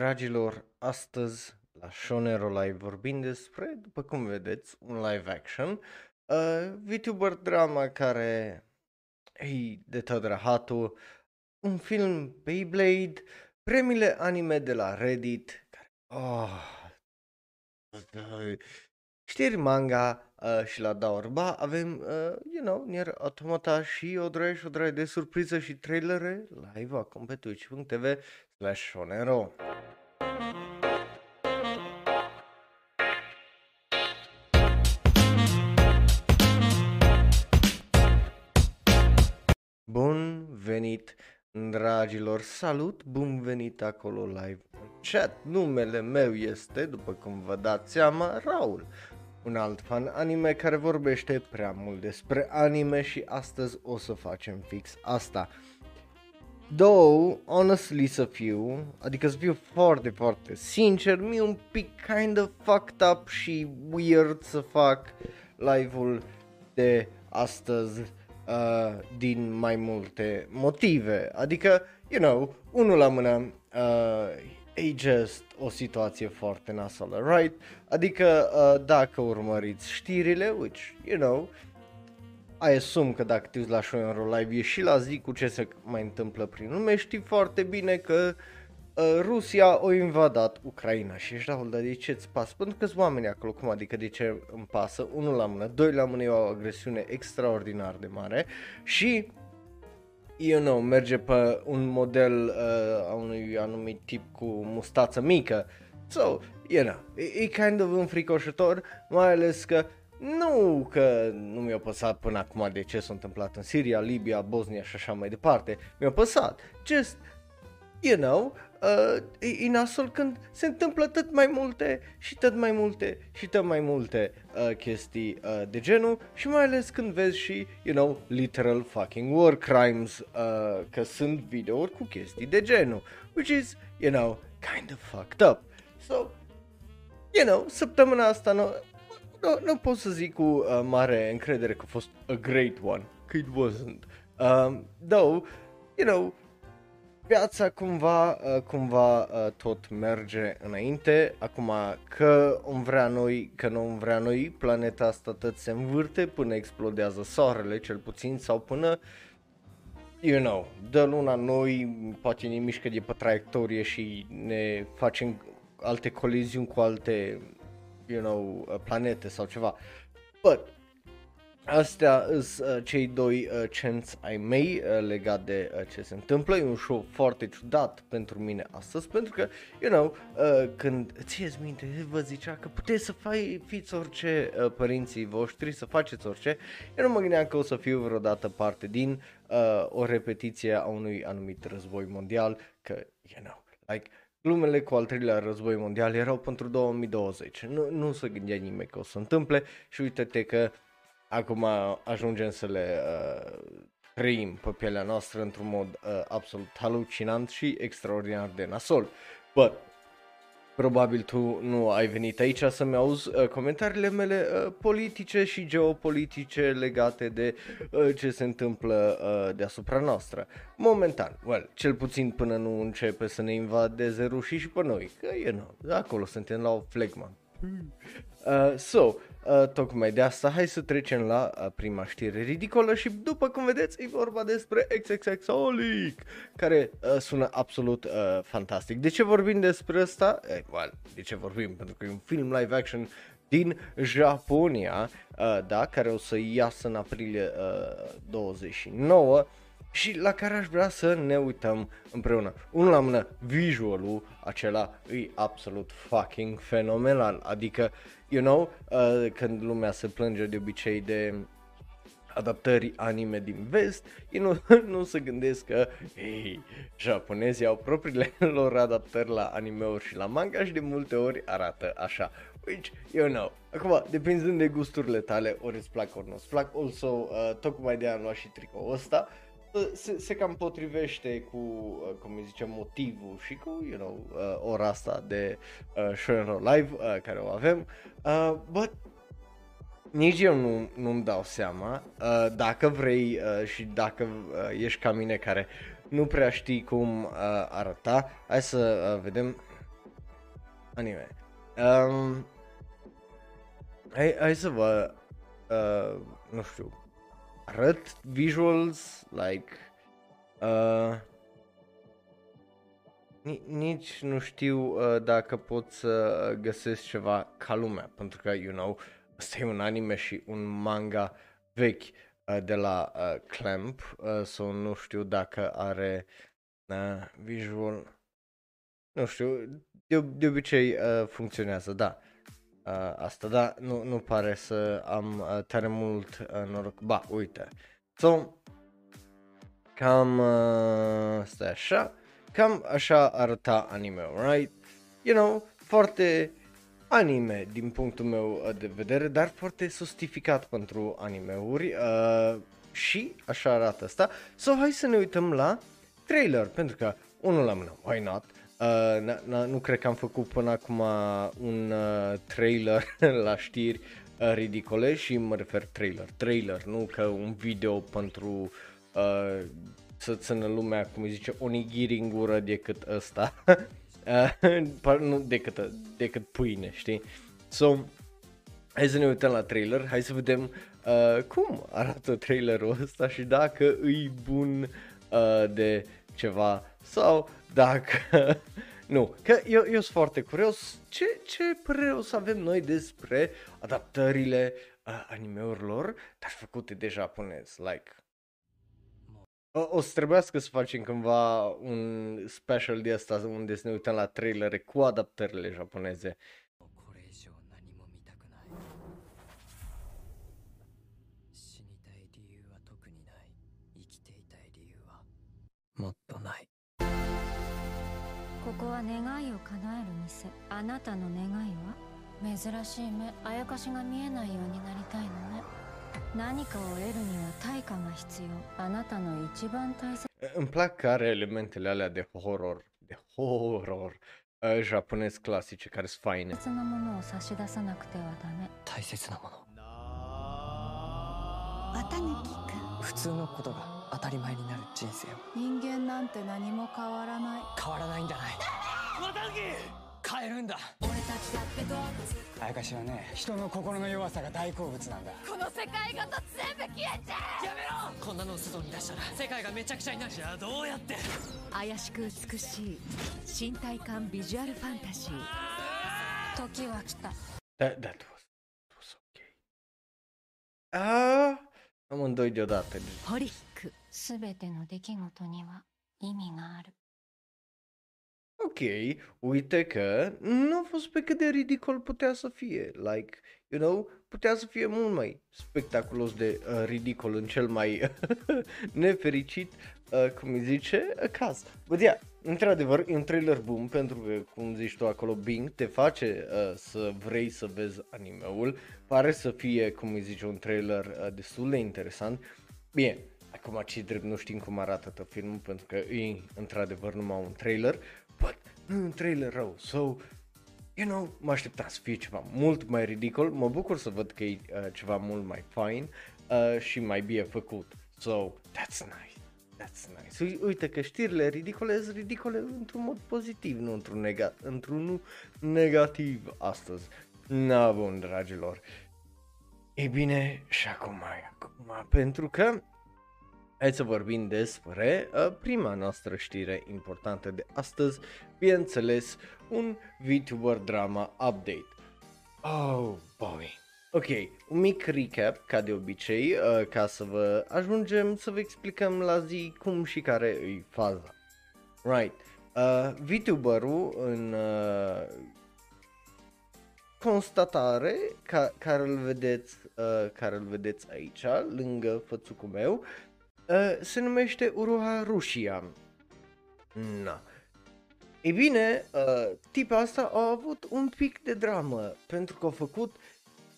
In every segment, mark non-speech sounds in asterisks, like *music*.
Dragilor, astăzi la Shonero Live vorbim despre, după cum vedeți, un live action, uh, VTuber drama care e de tot rahatul, un film Beyblade, premiile anime de la Reddit, care, oh, știri manga uh, și la Daorba avem, uh, you know, Nier Automata și o draie și o draie de surpriză și trailere live acum pe twitch.tv slash Shonero. Bun venit, dragilor, salut, bun venit acolo live în chat. Numele meu este, după cum vă dați seama, Raul, un alt fan anime care vorbește prea mult despre anime și astăzi o să facem fix asta. Though, honestly să fiu, adică să fiu foarte, foarte sincer, mi-e un pic kind of fucked up și weird să fac live-ul de astăzi uh, din mai multe motive. Adică, you know, unul la mână, uh, e just o situație foarte nasală, right? Adică uh, dacă urmăriți știrile, which, you know, I assume că dacă te uiți la show live e și la zi cu ce se mai întâmplă prin lume, știi foarte bine că uh, Rusia a invadat Ucraina și ești Raul, dar de ce îți pasă? Pentru că sunt oameni acolo, cum adică de ce îmi pasă? Unul la mână, doi la mână e o agresiune extraordinar de mare și you know, merge pe un model uh, a unui anumit tip cu mustață mică. So, you know, e, e kind of înfricoșător, mai ales că nu că nu mi-a păsat până acum de ce s-a întâmplat în Siria, Libia, Bosnia și așa mai departe. Mi-a păsat. Just, you know, uh, e, e nasol când se întâmplă tot mai multe și tot mai multe și tot mai multe uh, chestii uh, de genul și mai ales când vezi și, you know, literal fucking war crimes, uh, că sunt videouri cu chestii de genul, which is, you know, kind of fucked up. So, you know, săptămâna asta nu, nu, nu pot să zic cu uh, mare încredere că a fost a great one, că it wasn't. Um, though, you know, viața cumva, uh, cumva uh, tot merge înainte, acum că om vrea noi, că nu om vrea noi, planeta asta tot se învârte până explodează soarele cel puțin sau până you know, dă luna noi, poate ne mișcă de pe traiectorie și ne facem alte coliziuni cu alte you know, uh, planete sau ceva. But, Astea sunt uh, cei doi uh, cenți ai mei uh, legat de uh, ce se întâmplă. E un show foarte ciudat pentru mine astăzi, pentru că, you know, uh, când ție minte, vă zicea că puteți să fai, fiți orice uh, părinții voștri, să faceți orice, eu nu mă gândeam că o să fiu vreodată parte din uh, o repetiție a unui anumit război mondial, că, you know, like, glumele cu al treilea război mondial erau pentru 2020. Nu, nu se gândea nimeni că o să întâmple și uite-te că acum ajungem să le uh, trăim pe pielea noastră într-un mod uh, absolut halucinant și extraordinar de nasol. But Probabil tu nu ai venit aici să-mi auzi uh, comentariile mele uh, politice și geopolitice legate de uh, ce se întâmplă uh, deasupra noastră. Momentan, well, cel puțin până nu începe să ne invadeze rușii și pe noi, că e nu, acolo suntem la o flegma. Uh, so, Uh, tocmai de asta, hai să trecem la uh, prima știre ridicolă și după cum vedeți e vorba despre XXXolic, care uh, sună absolut uh, fantastic. De ce vorbim despre asta? Eh, well, de ce vorbim? Pentru că e un film live action din Japonia, uh, da, care o să iasă în aprilie uh, 29 și la care aș vrea să ne uităm împreună. Unul la mână, visualul acela e absolut fucking fenomenal, adică, you know, uh, când lumea se plânge de obicei de adaptări anime din vest, ei nu, *laughs* nu se gândesc că hey, japonezii au propriile *laughs* lor adaptări la anime-uri și la manga și de multe ori arată așa. Which, you know, acum, depinzând de gusturile tale, ori îți plac, ori nu îți plac, also, uh, tocmai de am luat și tricoul ăsta, se, se cam potrivește cu, uh, cum îi zice, motivul și cu, you know, uh, ora asta de uh, show live uh, care o avem. Uh, but nici eu nu, nu-mi dau seama uh, dacă vrei uh, și dacă uh, ești ca mine care nu prea știi cum uh, arăta. Hai să uh, vedem anime. Um, hai, hai să vă, uh, nu știu, arăt visuals, like, uh, nici nu știu uh, dacă pot să găsesc ceva ca lumea, pentru că, you know, ăsta e un anime și un manga vechi uh, de la uh, Clamp, uh, sau nu știu dacă are uh, visual, nu știu, de, de obicei uh, funcționează, da. Uh, asta, da, nu, nu pare să am uh, tare mult uh, noroc. Ba, uite. So, cam, uh, stai așa, cam așa arăta anime right? You know, foarte anime din punctul meu uh, de vedere, dar foarte justificat pentru animeuri uh, și așa arată asta. So, hai să ne uităm la trailer, pentru că unul la mână, why not? Uh, na, na, nu cred că am făcut până acum un uh, trailer *laughs* la știri uh, ridicole și mă refer trailer, trailer, nu că un video pentru uh, să țină lumea, cum zice, onigiri în gură decât ăsta, *laughs* uh, nu decât, decât pâine, știi? So, hai să ne uităm la trailer, hai să vedem uh, cum arată trailerul ăsta și dacă îi bun uh, de ceva sau dacă... *laughs* Nu, că eu, eu sunt foarte curios ce, ce părere o să avem noi despre adaptările uh, animeurilor, dar făcute de japonez like. O, o să trebuiască să facem cândva un special de asta unde să ne uităm la trailere cu adaptările japoneze. Motto ここは願いを叶える店。あなたの願いは？珍しい目。あやかしが見えないようになりたいのね。何かを得るには対価が必要。あなたの一番大切 Îmi plac că are elementele alea de horror, de horror uh, japonez clasice care sunt faine. 大切なものを差し出さなくてはダメ。大切なもの。綿貫くん。普通のことが当たり前になる人生を。人間なんて何も変わらない。変わらないんじゃない。変えるんだ。俺たちだって動物あやかしはね人の心の弱さが大好物なんだ。この世界ごと全部消えちゃう！やめろ！こんなの外に出したら世界がめちゃくちゃになる。じゃあどうやって？怪しく美しい身体感ビジュアルファンタジー。時は来た。That, that was, was okay. Ah, deodată. ホリックすべての出来事には意味がある。Ok, uite că nu a fost pe cât de ridicol putea să fie. Like, you know, putea să fie mult mai spectaculos de uh, ridicol în cel mai *laughs* nefericit, uh, cum îi zice, uh, caz. But yeah, într-adevăr, e un trailer bun pentru că, cum zici tu acolo, Bing te face uh, să vrei să vezi animeul. Pare să fie, cum îi zice, un trailer uh, destul de interesant. Bine, Acum ce drept nu știm cum arată tot filmul pentru că e într-adevăr numai un trailer, but nu e un trailer rău, so, you know, mă așteptam să fie ceva mult mai ridicol, mă bucur să văd că e uh, ceva mult mai fine uh, și mai bine făcut, so, that's nice. That's nice. Uite că știrile ridicole sunt ridicole într-un mod pozitiv, nu într-un, nega- într-un negativ astăzi. Na bun, dragilor. E bine, și acum, acum, pentru că Hai să vorbim despre uh, prima noastră știre importantă de astăzi, bineînțeles, un VTuber drama update. Oh boy. Ok, un mic recap, ca de obicei, uh, ca să vă ajungem să vă explicăm la zi cum și care e faza. Right, uh, VTuberul în uh, constatare ca, care îl vedeți, uh, care îl vedeți aici, lângă fățucul meu, Uh, se numește Uruha Rusia. Na. Ei bine, uh, tipa asta a avut un pic de dramă, pentru că a făcut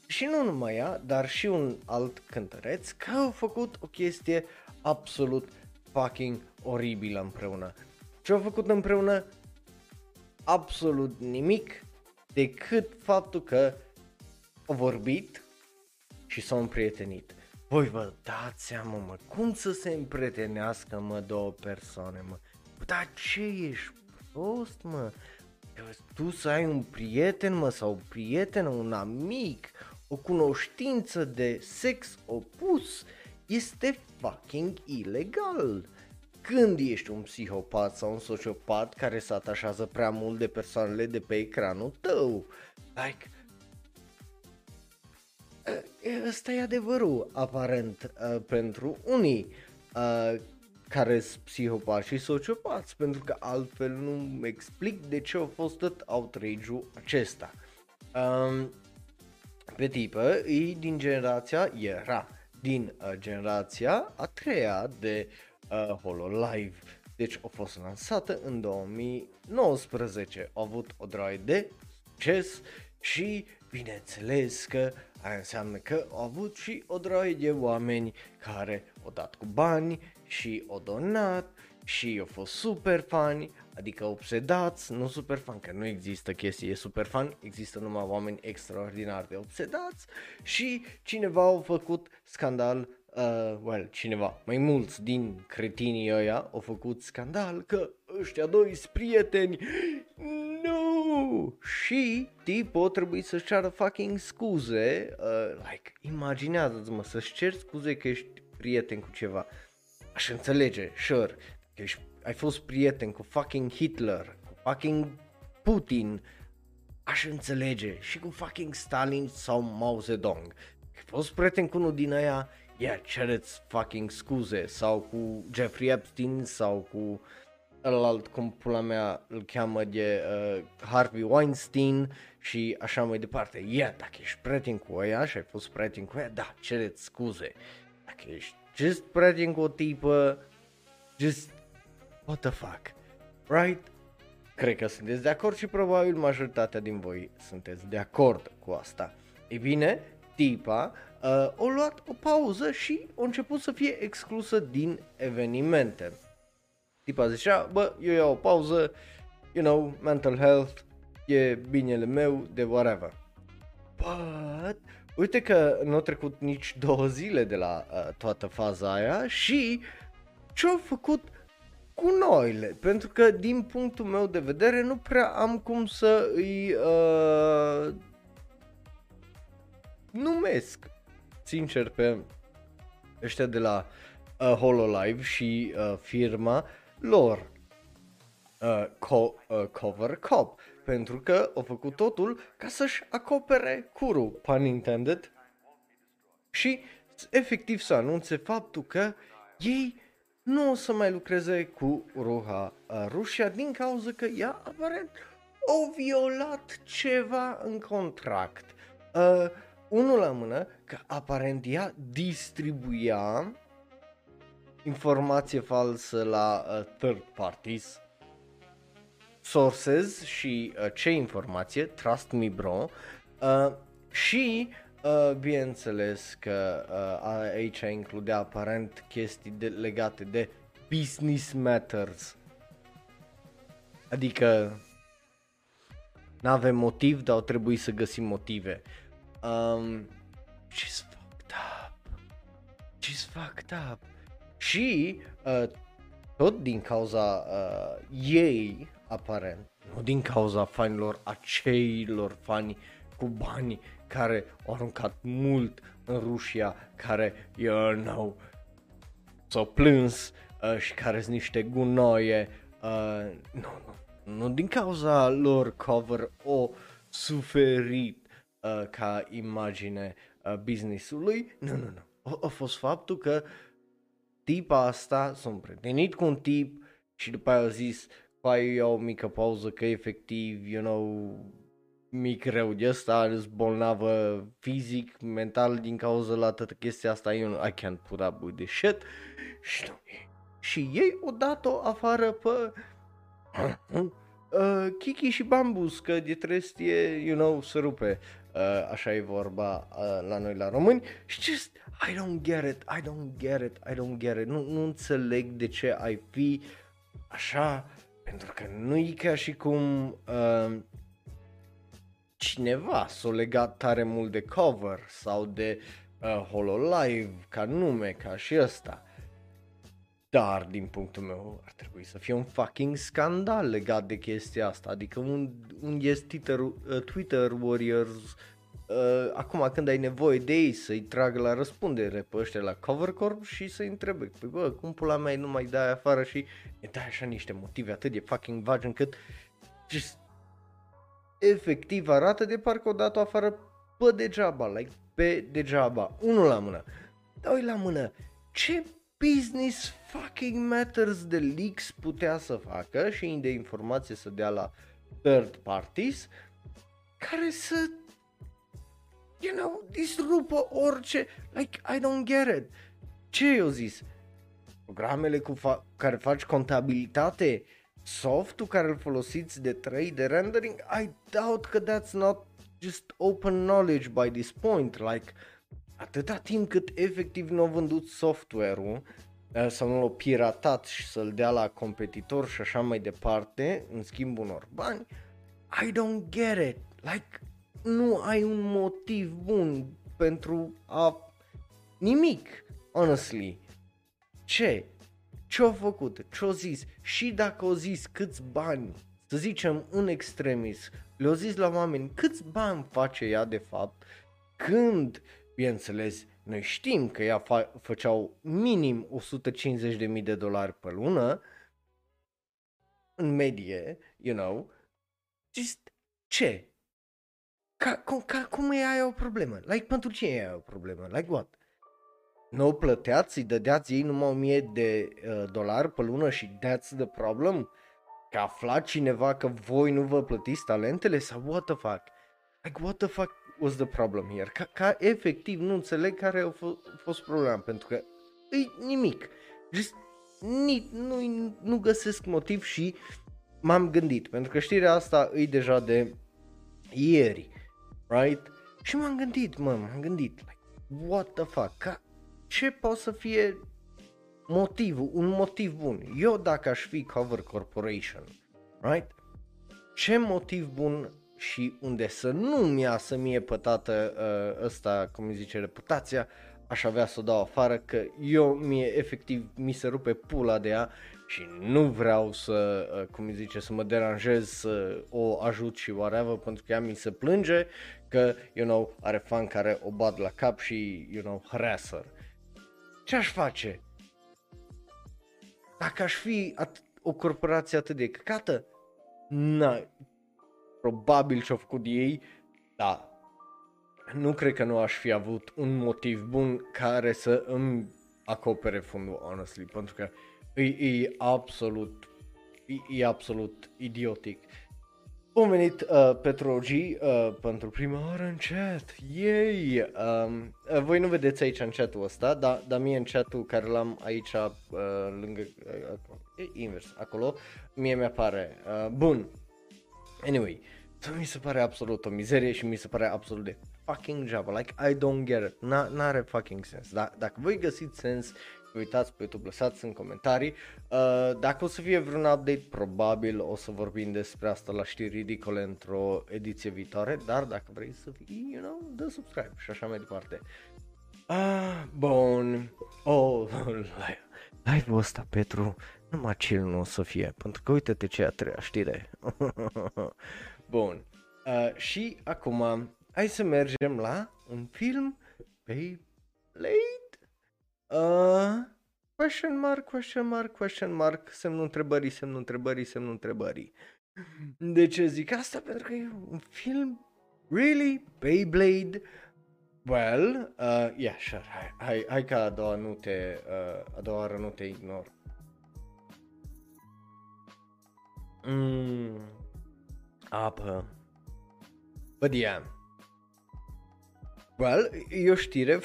și nu numai ea, dar și un alt cântăreț, că au făcut o chestie absolut fucking oribilă împreună. Ce au făcut împreună? Absolut nimic decât faptul că au vorbit și s-au împrietenit. Voi vă dați seama, mă, cum să se împretenească, mă, două persoane, mă? Dar ce ești prost, mă? tu să ai un prieten, mă, sau o prietenă, un amic, o cunoștință de sex opus, este fucking ilegal. Când ești un psihopat sau un sociopat care se atașează prea mult de persoanele de pe ecranul tău, like, ăsta e adevărul aparent uh, pentru unii uh, care sunt psihopați și sociopați, pentru că altfel nu explic de ce a fost tot outrage-ul acesta. Um, pe tipă, e din generația, era din uh, generația a treia de uh, HoloLive. Deci a fost lansată în 2019, a avut o droaie de succes și bineînțeles că aia înseamnă că au avut și o droaie de oameni care au dat cu bani și au donat și au fost super fani, adică obsedați, nu super fan, că nu există chestie super fan, există numai oameni extraordinar de obsedați și cineva au făcut scandal, uh, well, cineva, mai mulți din cretinii ăia au făcut scandal că ăștia doi prieteni, nu! Și tipul trebuie să-și ceară fucking scuze, uh, like, imaginează-ți mă, să-și ceri scuze că ești prieten cu ceva. Aș înțelege, sure, că ești ai fost prieten cu fucking Hitler, cu fucking Putin, aș înțelege, și cu fucking Stalin sau Mao Zedong. Ai fost prieten cu unul din aia, yeah, cereți fucking scuze, sau cu Jeffrey Epstein, sau cu ălalt, cum pula mea îl cheamă de uh, Harvey Weinstein și așa mai departe. Yeah, dacă ești prieten cu ăia și ai fost prieten cu ea, da, cereți scuze. Dacă ești just prieten cu o tipă, just what the fuck, right? Cred că sunteți de acord și probabil majoritatea din voi sunteți de acord cu asta. Ei bine, tipa uh, a luat o pauză și a început să fie exclusă din evenimente. Tipa zicea, bă, eu iau o pauză, you know, mental health, e binele meu, de whatever. But, uite că nu au trecut nici două zile de la uh, toată faza aia și ce-au făcut cu noile, pentru că din punctul meu de vedere nu prea am cum să îi uh, numesc, sincer, pe ăștia de la uh, HoloLive și uh, firma lor uh, co- uh, Cover Cop, pentru că au făcut totul ca să-și acopere curul, pun intended, și efectiv să anunțe faptul că ei nu o să mai lucreze cu Ruha Rusia din cauza că ea aparent au violat ceva în contract. Uh, unul la mână că aparent ea distribuia informație falsă la uh, third parties, sources și uh, ce informație, trust me bro, uh, și Uh, bineînțeles că uh, aici includea aparent chestii de, legate de business matters. Adică nu avem motiv, dar au trebuit să găsim motive. Um, she's fucked up. She's fucked up. Și uh, tot din cauza uh, ei, aparent, nu din cauza fanilor aceilor fani cu bani care au aruncat mult în Rusia, care, you know, s-au plâns uh, și care sunt niște gunoie. Uh, nu, nu, nu din cauza lor cover o suferit uh, ca imagine uh, businessului. Nu, nu, nu. A, a fost faptul că tipa asta s-a împrietenit cu un tip și după aia a zis, pai eu o mică pauză că efectiv, you know, mic rău de ăsta, bolnavă fizic, mental din cauza la toată chestia asta, eu I can't put up with this shit. Și, și ei o dat-o afară pe *clears throat* uh, Kiki și Bambus, că de trestie, you know, să rupe. Uh, așa e vorba uh, la noi la români și just, I don't get it, I don't get it, I don't get it, nu, nu înțeleg de ce ai fi așa, pentru că nu e ca și cum uh, cineva s-a legat tare mult de cover sau de uh, HoloLive ca nume, ca și ăsta. Dar, din punctul meu, ar trebui să fie un fucking scandal legat de chestia asta. Adică un, un yes Twitter, uh, Twitter Warriors uh, acum când ai nevoie de ei să-i tragă la răspundere pe ăștia la Cover Corp și să-i întrebe, păi bă, cum pula mea nu mai dai afară și ne dai așa niște motive atât de fucking vagi încât just efectiv arată de parcă o dat-o afară pe degeaba, like pe degeaba, unul la mână, doi la mână, ce business fucking matters de leaks putea să facă și de informație să dea la third parties care să you know, disrupă orice, like, I don't get it. Ce eu zis? Programele cu fa- care faci contabilitate, softul care îl folosiți de 3D rendering, I doubt că that's not just open knowledge by this point, like, atâta timp cât efectiv nu au vândut software-ul eh, sau nu l-au piratat și să-l dea la competitor și așa mai departe, în schimb unor bani, I don't get it. Like, nu ai un motiv bun pentru a nimic, honestly. Ce? Ce-au făcut? Ce-au zis? Și dacă au zis câți bani, să zicem în extremis, le-au zis la oameni câți bani face ea de fapt, când, bineînțeles, noi știm că ea fa- făceau minim 150.000 de dolari pe lună, în medie, you know, just ce? Ca, cum, ca, cum e aia o problemă? Like, pentru ce e aia o problemă? Like what? Nu o plăteați, îi dădeați ei numai 1000 de uh, dolari pe lună și that's the problem? Că afla cineva că voi nu vă plătiți talentele sau what the fuck? Like what the fuck was the problem here? Ca, ca efectiv nu înțeleg care a f- fost problema pentru că e nimic. Just ni, nu, nu găsesc motiv și m-am gândit pentru că știrea asta e deja de ieri right? Și m-am gândit, mă, m-am gândit, like, what the fuck, ca, ce poate să fie motivul, un motiv bun? Eu dacă aș fi Cover Corporation, right? Ce motiv bun și unde să nu-mi iasă mie pătată uh, ăsta, cum îi zice, reputația, aș avea să o dau afară, că eu mie efectiv mi se rupe pula de ea și nu vreau să, uh, cum îi zice, să mă deranjez, să o ajut și whatever, pentru că ea mi se plânge că, you know, are fan care o bat la cap și, you know, harasser. Ce aș face? Dacă aș fi at- o corporație atât de căcată, na, probabil ce-au făcut ei, da, nu cred că nu aș fi avut un motiv bun care să îmi acopere fundul, honestly, pentru că e, e absolut, e, e absolut idiotic. Bun venit, uh, Petrogi, uh, pentru prima oară în chat, yay! Um, uh, voi nu vedeți aici în chatul ăsta, dar, dar mie în chatul care l-am aici uh, lângă, uh, e invers, acolo, mie mi-apare, uh, bun, anyway, mi se pare absolut o mizerie și mi se pare absolut de fucking Java, like I don't get it, n-are fucking sens, da, dacă voi găsiți sens uitați pe YouTube, lăsați în comentarii. Uh, dacă o să fie vreun update, probabil o să vorbim despre asta la știri ridicole într-o ediție viitoare, dar dacă vrei să fii, you know, dă subscribe și așa mai departe. Ah, bun. Oh, *laughs* live-ul ăsta, Petru, numai chill nu o să fie, pentru că uite-te ce a treia știre. *laughs* bun. Uh, și acum, hai să mergem la un film Beyblade Uh, question mark, question mark, question mark, semnul întrebării, semnul întrebării, semnul întrebării. De ce zic asta? Pentru că e un film, really, Beyblade, well, uh, yeah, sure, hai, hai, hai ca a doua nu te, uh, a doua oară nu te ignor. Mm, apă. But yeah. Well, e o știre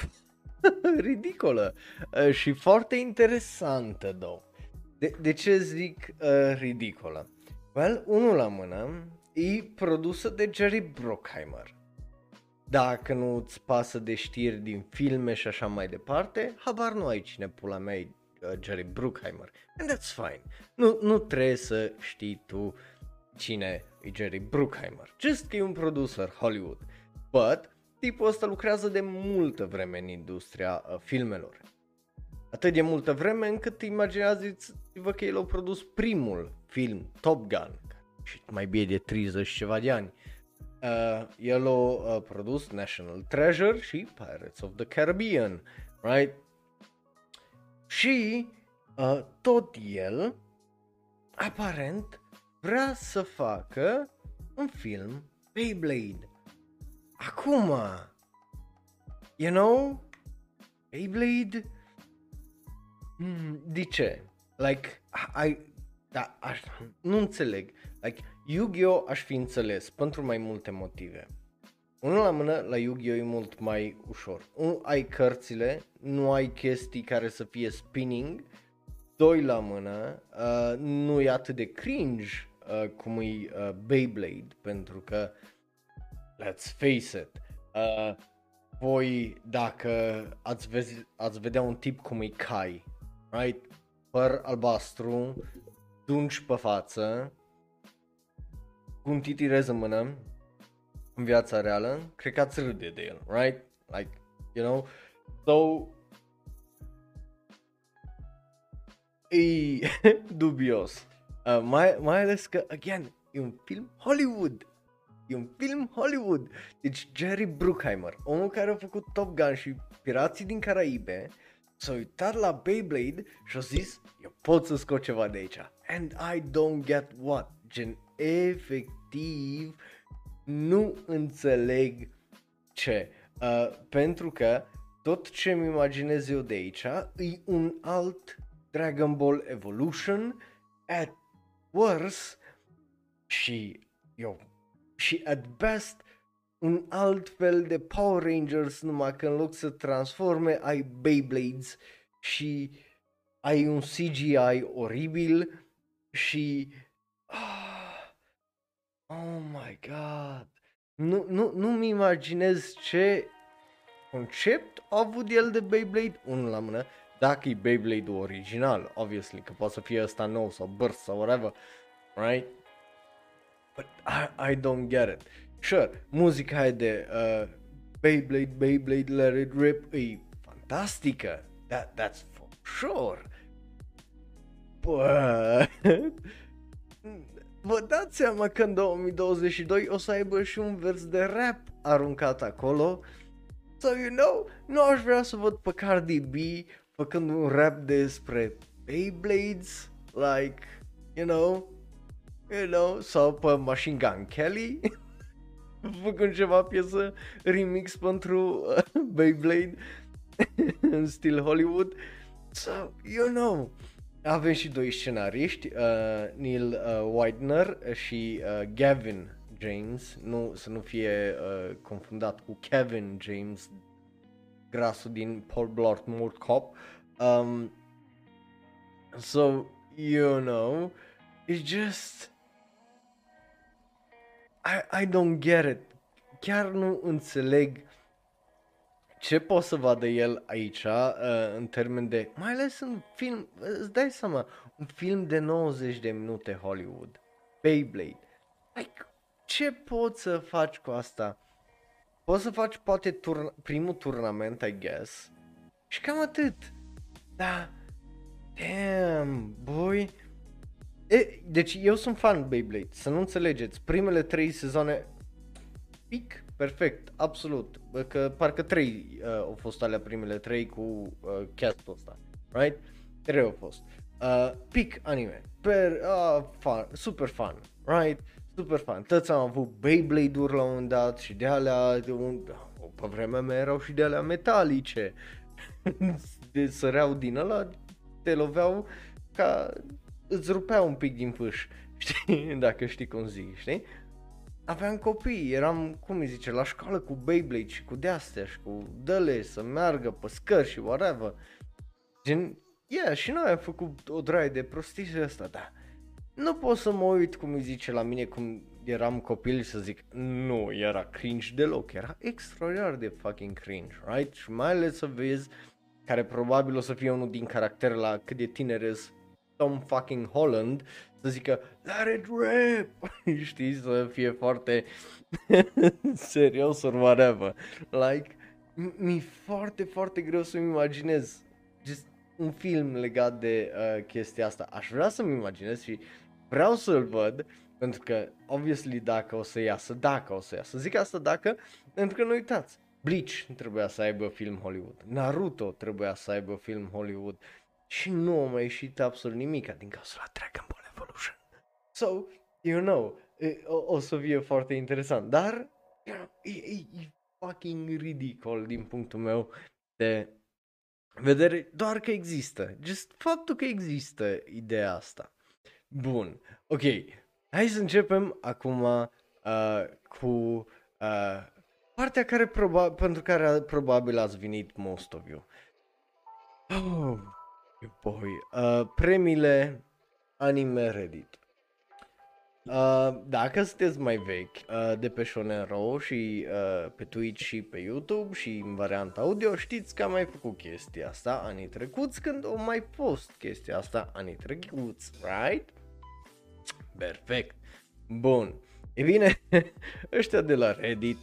*laughs* ridicolă uh, și foarte interesantă, două. De, de ce zic uh, ridicolă? Well, unul la mână, e produsă de Jerry Bruckheimer. Dacă nu îți pasă de știri din filme și așa mai departe, habar nu ai cine pula mea e uh, Jerry Bruckheimer. And that's fine. Nu, nu trebuie să știi tu cine e Jerry Bruckheimer. Just că e un producer Hollywood. But tipul ăsta lucrează de multă vreme în industria uh, filmelor. atât de multă vreme încât imaginează-vă că el a produs primul film, Top Gun, și mai bine de 30 și ceva de ani. Uh, el a uh, produs National Treasure și Pirates of the Caribbean, right? Și uh, tot el, aparent, vrea să facă un film Beyblade. Acum, you know, Beyblade, hmm, de ce? Like, I, da, aș, nu înțeleg. Like, Yu-Gi-Oh! aș fi înțeles pentru mai multe motive. Unul la mână, la Yu-Gi-Oh! e mult mai ușor. Un, ai cărțile, nu ai chestii care să fie spinning. Doi la mână, uh, nu e atât de cringe uh, cum e uh, Beyblade, pentru că, let's face it, uh, voi dacă ați, vezi, ați vedea un tip cum e Kai, right? Păr albastru, dungi pe față, cu un titirez în mână, în viața reală, cred că ați râde de el, right? Like, you know? So, e *laughs* dubios. Uh, mai, mai ales că, again, e un film Hollywood. E un film Hollywood. Deci Jerry Bruckheimer, omul care a făcut Top Gun și Pirații din Caraibe, s-a uitat la Beyblade și a zis, eu pot să scot ceva de aici. And I don't get what. Gen, efectiv, nu înțeleg ce. Uh, pentru că tot ce îmi imaginez eu de aici e un alt Dragon Ball Evolution at worst și eu și at best un alt fel de Power Rangers numai că în loc să transforme ai Beyblades și ai un CGI oribil și oh, oh my god nu, nu, nu-mi imaginez ce concept a avut el de Beyblade, unul la mână, dacă e Beyblade original, obviously, că poate să fie ăsta nou sau Burst sau whatever, right? But I, I don't get it. Sure, muzica e de uh, Beyblade, Beyblade, Let It Rip e fantastică. That, that's for sure. But... *laughs* Vă dați seama că în 2022 o să aibă și un vers de rap aruncat acolo. So, you know, nu aș vrea să văd pe Cardi B făcând un rap despre Beyblades, like, you know, you know, sau pe Machine Gun Kelly, *laughs* făcând ceva piesă remix pentru uh, Beyblade *laughs* în stil Hollywood. So, you know, avem și doi scenariști, uh, Neil uh, Widener și uh, Gavin James, nu, să nu fie uh, confundat cu Kevin James, grasul din Paul Blart Mall Cop. Um, so, you know, it's just... I, I don't get it. Chiar nu înțeleg ce poate să vadă el aici uh, în termen de, mai ales în film, îți dai seama, un film de 90 de minute Hollywood, Beyblade, like, ce poți să faci cu asta? Poți să faci poate turn- primul turnament, I guess, și cam atât. Da, damn, boy. E, deci eu sunt fan Beyblade, să nu înțelegeți, primele trei sezoane, pic, perfect, absolut, că parcă trei uh, au fost alea primele trei cu uh, castul ăsta, right? Trei au fost. Uh, pic anime, per, uh, fun, super fun, right? Super fun. Toți am avut Beyblade-uri la un moment dat și de alea, de un, pe vremea mea erau și de alea metalice. *laughs* de săreau din ăla, te loveau ca îți rupea un pic din fâș, *laughs* știi, dacă știi cum zic, știi? Aveam copii, eram, cum îi zice, la școală cu Beyblade și cu de-astea și cu dăle să meargă pe scări și whatever. Gen, yeah, și noi am făcut o draie de prostii și asta, da. Nu pot să mă uit, cum îi zice, la mine cum eram copil și să zic, nu, era cringe deloc, era extraordinar de fucking cringe, right? Și mai ales să vezi, care probabil o să fie unul din caractere la cât de tineri Tom fucking Holland, să zică let it rip, *laughs* știi, să fie foarte *laughs* serios or whatever. Like, mi-e foarte, foarte greu să-mi imaginez. Just un film legat de uh, chestia asta. Aș vrea să-mi imaginez și vreau să-l văd, pentru că, obviously, dacă o să iasă, dacă o să iasă, zic asta dacă, pentru că nu uitați, Bleach trebuia să aibă film Hollywood, Naruto trebuia să aibă film Hollywood și nu a mai ieșit absolut nimic din cauza la Dragon Ball Evolution. So, you know, o, o să fie foarte interesant, dar you know, e, e, e fucking ridicol din punctul meu de vedere, doar că există. Just faptul că există ideea asta. Bun, ok. Hai să începem acum uh, cu uh, partea care proba- pentru care probabil ați venit most of you. Oh, boy. Uh, premiile anime Reddit. Uh, dacă sunteți mai vechi uh, de pe Shonen Ro și uh, pe Twitch și pe YouTube și în varianta audio, știți că am mai făcut chestia asta anii trecuți când o mai post chestia asta anii trecuți, right? Perfect. Bun. E bine, *laughs* ăștia de la Reddit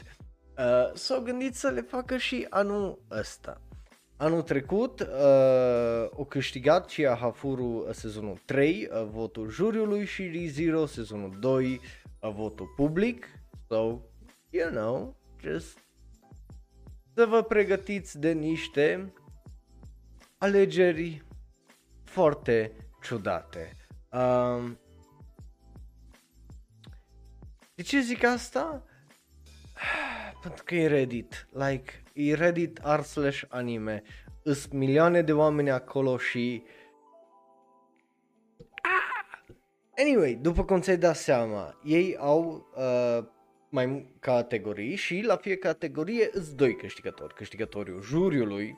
uh, s-au gândit să le facă și anul ăsta. Anul trecut uh, o câștigat Chia Hafuru uh, sezonul 3, uh, votul juriului și ReZero sezonul 2, uh, votul public. So, you know, just să vă pregătiți de niște alegeri foarte ciudate. Uh, de ce zic asta? *sighs* Pentru că e Reddit. Like, e Reddit r slash anime. Îs milioane de oameni acolo și... Ah! Anyway, după cum ți-ai dat seama, ei au uh, mai categorii și la fiecare categorie îți doi câștigători. Câștigătorul juriului,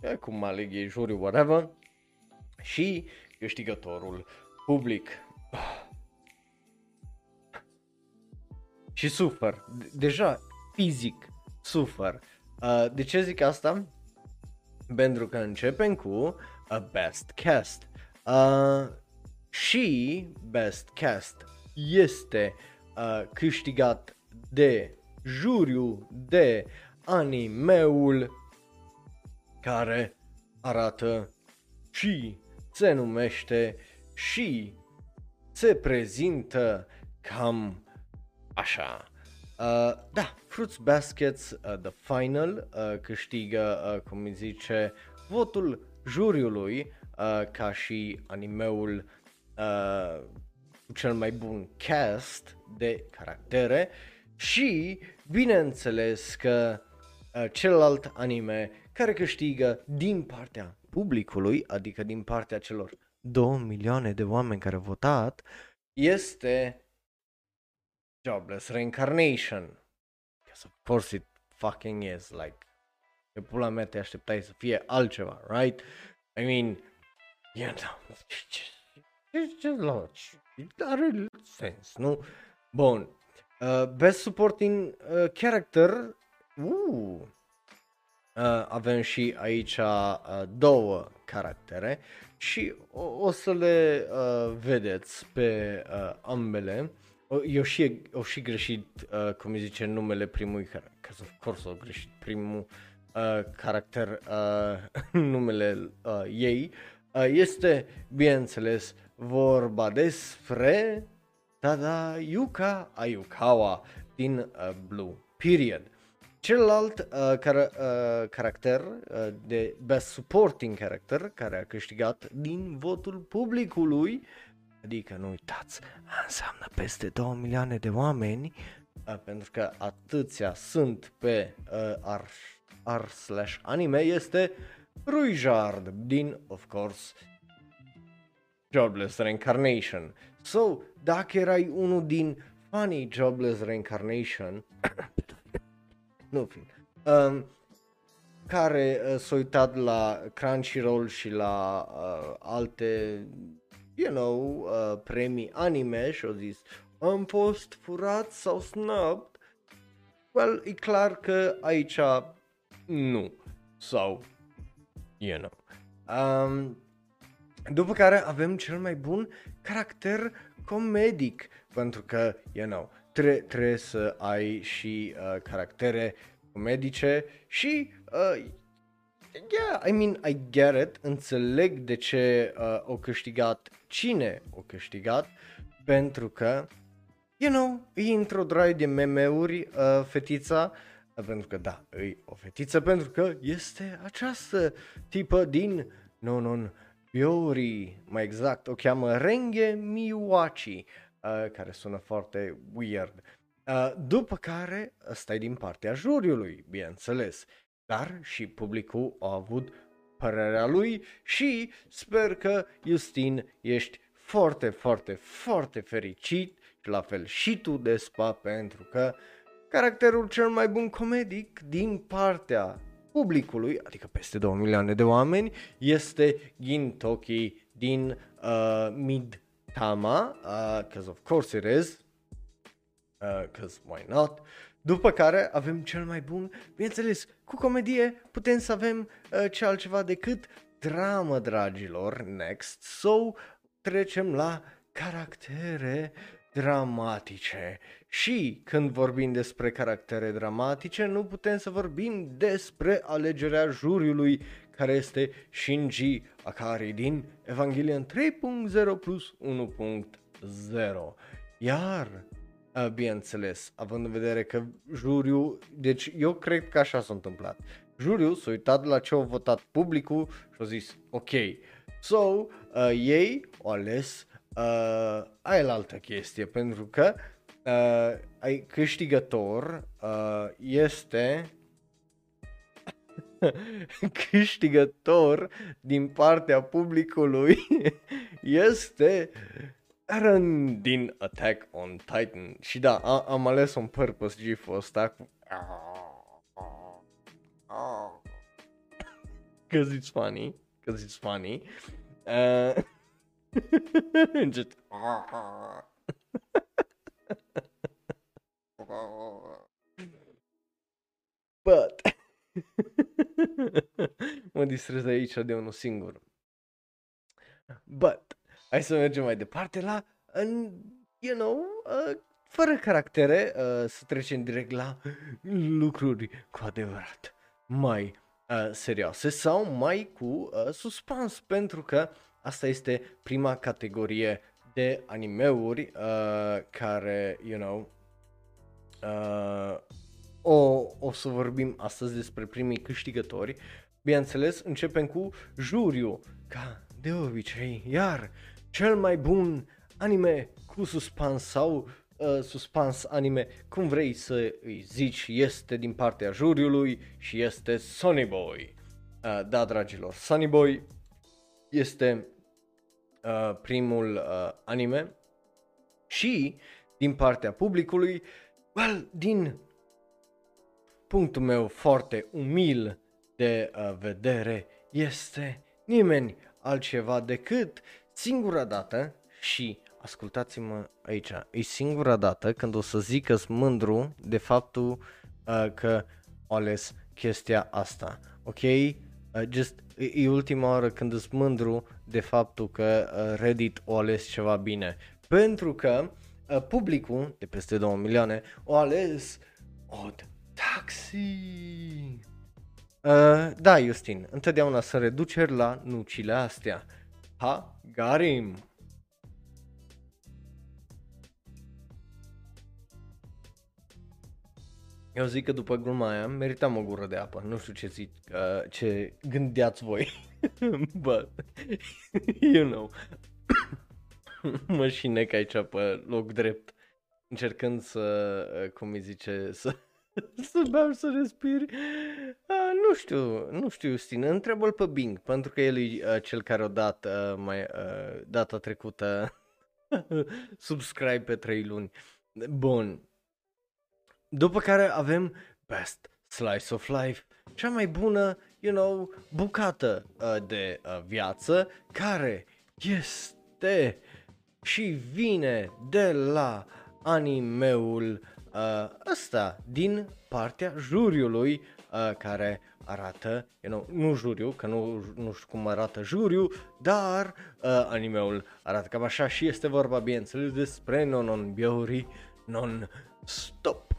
e, cum aleg ei juriul, whatever, și câștigătorul public. Și sufer. Deja, fizic, sufer. Uh, de ce zic asta? Pentru că începem cu a best cast. Uh, și best cast este uh, câștigat de juriu de animeul care arată și se numește și se prezintă cam așa. Uh, da, Fruits Baskets uh, The Final uh, câștigă, uh, cum îi zice, votul juriului uh, ca și animeul uh, cu cel mai bun cast de caractere. Și bineînțeles că uh, celălalt anime care câștigă din partea publicului, adică din partea celor 2 milioane de oameni care au votat, este Jobless Reincarnation. Yes, of course it fucking is, like, pe pula mea te așteptai să fie altceva, right? I mean, you know, just, just launch. It are sens, nu? Bun. Uh, best supporting uh, character, uh, uh, avem și aici uh, două caractere și o, o să le uh, vedeți pe uh, ambele. Eu și, o și greșit, uh, cum îi zice, numele primului caracter, că of course o greșit primul uh, caracter, uh, *laughs* numele uh, ei, uh, este, bineînțeles, vorba despre Tada Yuka Ayukawa din uh, Blue Period. Celălalt uh, car- uh, caracter uh, de Best Supporting Character care a câștigat din votul publicului Adică nu uitați, înseamnă peste 2 milioane de oameni, uh, pentru că atâția sunt pe uh, r, r slash anime, este Ruijard din, of course, Jobless Reincarnation. So, dacă erai unul din funny Jobless Reincarnation, *coughs* nu fi, um, care uh, s-a uitat la Crunchyroll și la uh, alte you know, uh, premii anime și au zis am fost furat sau snubbed, well, e clar că aici nu. Sau, you know. Um, după care avem cel mai bun caracter comedic, pentru că, you know, tre- trebuie să ai și uh, caractere comedice și uh, yeah, I mean, I get it, înțeleg de ce uh, o câștigat, cine o câștigat, pentru că, you know, e într-o drag de meme-uri uh, fetița, uh, pentru că da, e o fetiță, pentru că este această tipă din non Biori, mai exact, o cheamă Renge Miwachi, uh, care sună foarte weird. Uh, după care, ăsta e din partea juriului, bineînțeles, dar și publicul a avut părerea lui și sper că, Justin, ești foarte, foarte, foarte fericit și la fel și tu, Despa, pentru că caracterul cel mai bun comedic din partea publicului, adică peste 2 milioane de oameni, este Gintoki din uh, Mid-Tama, because uh, of course it is, because uh, why not, după care avem cel mai bun, bineînțeles, cu comedie putem să avem uh, ce altceva decât dramă, dragilor, next, so trecem la caractere dramatice. Și când vorbim despre caractere dramatice, nu putem să vorbim despre alegerea juriului care este Shinji Akari din Evangelion 3.0 plus 1.0. Iar, bineînțeles, având în vedere că juriul, deci eu cred că așa s-a întâmplat. Juriul s-a uitat la ce a votat publicul și a zis, ok, so, uh, ei au ales uh, aia altă chestie, pentru că uh, ai câștigător uh, este *laughs* câștigător din partea publicului *laughs* este Aaron din Attack on Titan. Și da, a, am ales un purpose gif-ul ăsta cu... Cause it's funny. Cause it's funny. *laughs* Uh, Just... But... *laughs* mă distrez aici de unul singur. But, hai să mergem mai departe la, în, you know, uh, fără caractere, uh, să trecem direct la lucruri cu adevărat mai uh, serioase sau mai cu uh, suspans, pentru că asta este prima categorie de animeuri uh, care, you know, uh, o, o să vorbim astăzi despre primii câștigători. Bineînțeles, începem cu juriu, ca de obicei, iar cel mai bun anime cu suspans sau uh, suspans anime, cum vrei să îi zici, este din partea juriului și este Sunny Boy. Uh, da, dragilor, Sunny Boy este uh, primul uh, anime și din partea publicului, well, din punctul meu foarte umil de uh, vedere, este nimeni altceva decât singura dată și ascultați-mă aici, e singura dată când o să zic că mândru de faptul uh, că o ales chestia asta, ok? Uh, just, e, e ultima oară când îți mândru de faptul că uh, Reddit o ales ceva bine. Pentru că uh, publicul de peste 2 milioane o ales Odd Taxi. Uh, da, Justin, întotdeauna sunt reduceri la nucile astea. Ha, Garim. Eu zic că după gluma aia meritam o gură de apă. Nu știu ce zic, uh, ce gândeați voi. *laughs* But, you know. *coughs* mă și nec aici pe loc drept. Încercând să, uh, cum îi zice, să, *laughs* să beau să respiri. Uh, nu știu, nu știu, Justin, întrebă-l pe Bing, pentru că el e uh, cel care a dat uh, mai, uh, data trecută *laughs* subscribe pe 3 luni. Bun, după care avem Best Slice of Life, cea mai bună, you know, bucată uh, de uh, viață care este și vine de la animeul uh, ăsta din partea juriului uh, care arată, you know, nu juriu, că nu, nu știu cum arată juriu, dar uh, animeul arată cam așa și este vorba, bineînțeles, despre Non-On Biori Non-Stop.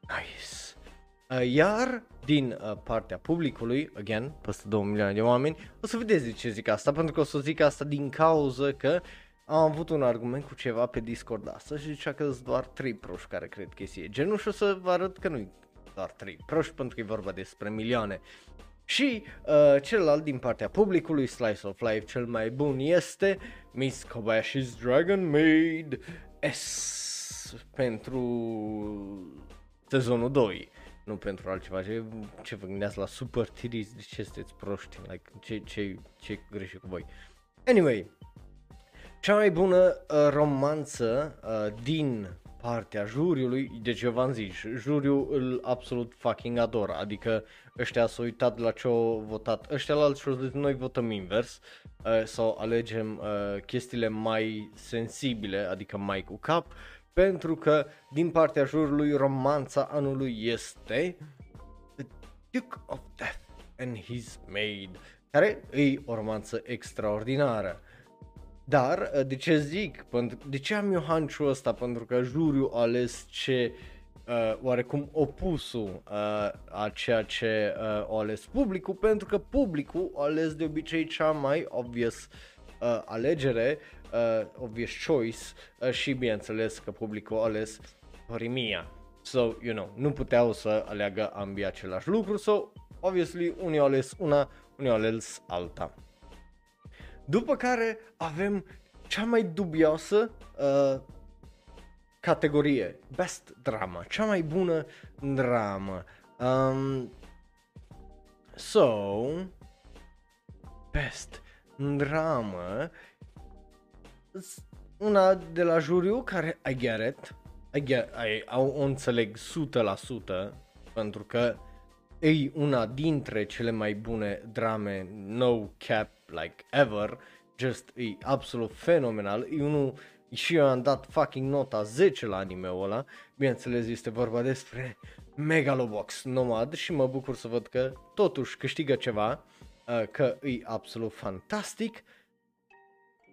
Nice. Uh, iar din uh, partea publicului, again, peste 2 milioane de oameni, o să vedeți de ce zic asta, pentru că o să zic asta din cauza că am avut un argument cu ceva pe Discord asta și zicea că sunt doar 3 proști care cred chestia e genul și o să vă arăt că nu doar 3 proști pentru că e vorba despre milioane. Și uh, celălalt din partea publicului, Slice of Life, cel mai bun este Miss Kobayashi's Dragon Maid S pentru sezonul 2 nu pentru altceva. Ce, ce vă gândeați la super titties? De ce sunteți proști? Like, ce, ce, ce greșit cu voi? Anyway, cea mai bună uh, romanță uh, din partea juriului, deci eu v-am zis, juriul îl absolut fucking adoră, adică ăștia s-au uitat la ce au votat ăștia la alți și au zis noi votăm invers uh, sau alegem uh, chestiile mai sensibile, adică mai cu cap, pentru că din partea jurului romanța anului este The Duke of Death and His Maid, care e o romanță extraordinară. Dar, uh, de ce zic? De ce am eu hanciul ăsta? Pentru că juriul a ales ce uh, oarecum opusul uh, a ceea ce uh, o ales publicul, pentru că publicul a ales de obicei cea mai obvious uh, alegere, uh, obvious choice uh, și bineînțeles că publicul a ales Horimia. So, you know, nu puteau să aleagă ambii același lucru, so, obviously, unii au ales una, unii au ales alta. După care avem cea mai dubioasă uh, categorie, Best Drama, cea mai bună dramă. Um, so, Best Drama, una de la juriu care I get it, I get, I, I, o înțeleg 100% pentru că e una dintre cele mai bune drame no cap like ever, just e absolut fenomenal, e unul și eu am dat fucking nota 10 la anime-ul ăla, bineînțeles este vorba despre Megalobox Nomad și mă bucur să văd că totuși câștigă ceva, uh, că e absolut fantastic,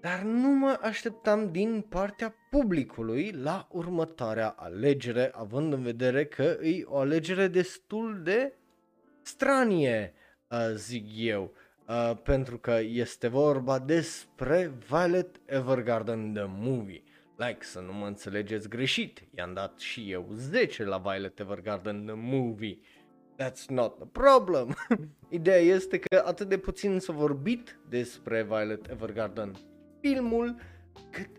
dar nu mă așteptam din partea publicului la următoarea alegere, având în vedere că e o alegere destul de stranie, uh, zic eu uh, pentru că este vorba despre Violet Evergarden The Movie. Like, să nu mă înțelegeți greșit, i-am dat și eu 10 la Violet Evergarden The Movie. That's not the problem. *laughs* Ideea este că atât de puțin s-a vorbit despre Violet Evergarden filmul, cât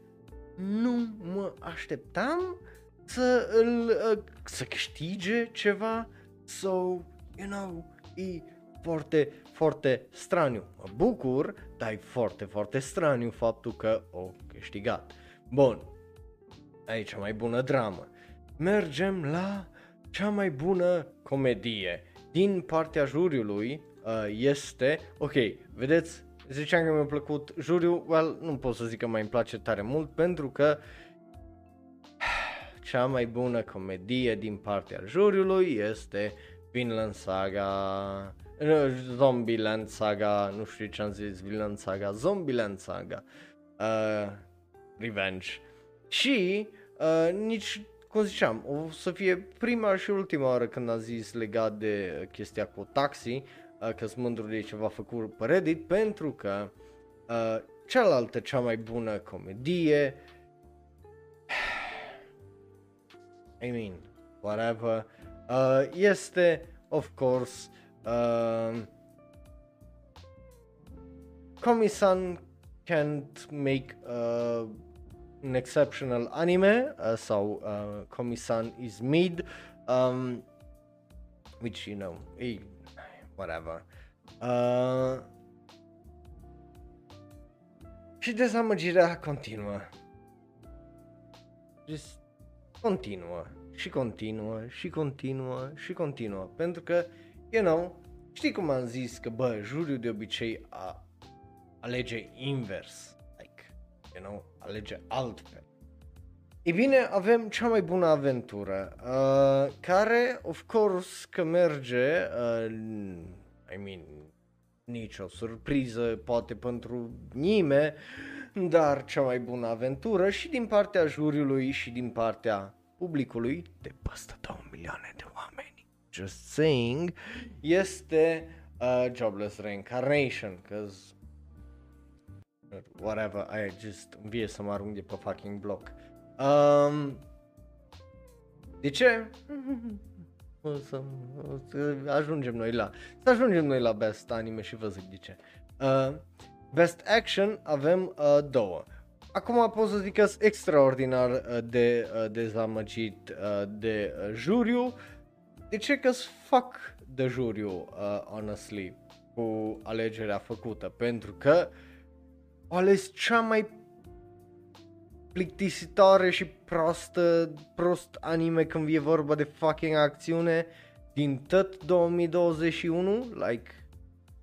nu mă așteptam să îl, uh, să câștige ceva. So, you know, e foarte, foarte straniu. Mă bucur, dar e foarte, foarte straniu faptul că o câștigat. Bun, aici cea mai bună dramă. Mergem la cea mai bună comedie. Din partea juriului uh, este, ok, vedeți, ziceam că mi-a plăcut juriul, well, nu pot să zic că mai îmi place tare mult pentru că *sighs* cea mai bună comedie din partea juriului este Vinland Saga Zombieland Saga, nu știu ce am zis, Villain Saga, Zombieland Saga, uh, Revenge. Și uh, nici, cum ziceam, o să fie prima și ultima oară când am zis legat de chestia cu taxi, uh, că sunt mândru de ceva făcut pe Reddit, pentru că uh, cealaltă, cea mai bună comedie, *sighs* I mean, whatever, uh, este, of course, Uh, Komi-san can't make uh, an exceptional anime, uh, so uh, Komi-san is mid, um, which you know, eh, whatever. Uh, și dezamăgirea continuă. Just continuă și continuă și continuă și continuă pentru că you know, știi cum am zis că, bă, juriul de obicei a, alege invers, like, you know, alege altfel. E bine, avem cea mai bună aventură, uh, care, of course, că merge, uh, I mean, nicio surpriză, poate pentru nimeni, dar cea mai bună aventură și din partea juriului și din partea publicului de peste 2 milioane de oameni. Just saying, este uh, Jobless Reincarnation, cause whatever, I just îmi vie să mă arunc de pe fucking bloc. Um, de ce? *laughs* O să, o să ajungem noi la, să ajungem noi la Best Anime și vă zic de ce. Uh, best Action avem uh, două. Acum pot să zic că sunt extraordinar uh, de uh, dezamăgit uh, de uh, juriu. De ce că fac de juriu, uh, honestly, cu alegerea făcută? Pentru că o ales cea mai plictisitoare și prostă, prost anime când e vorba de fucking acțiune din tot 2021, like,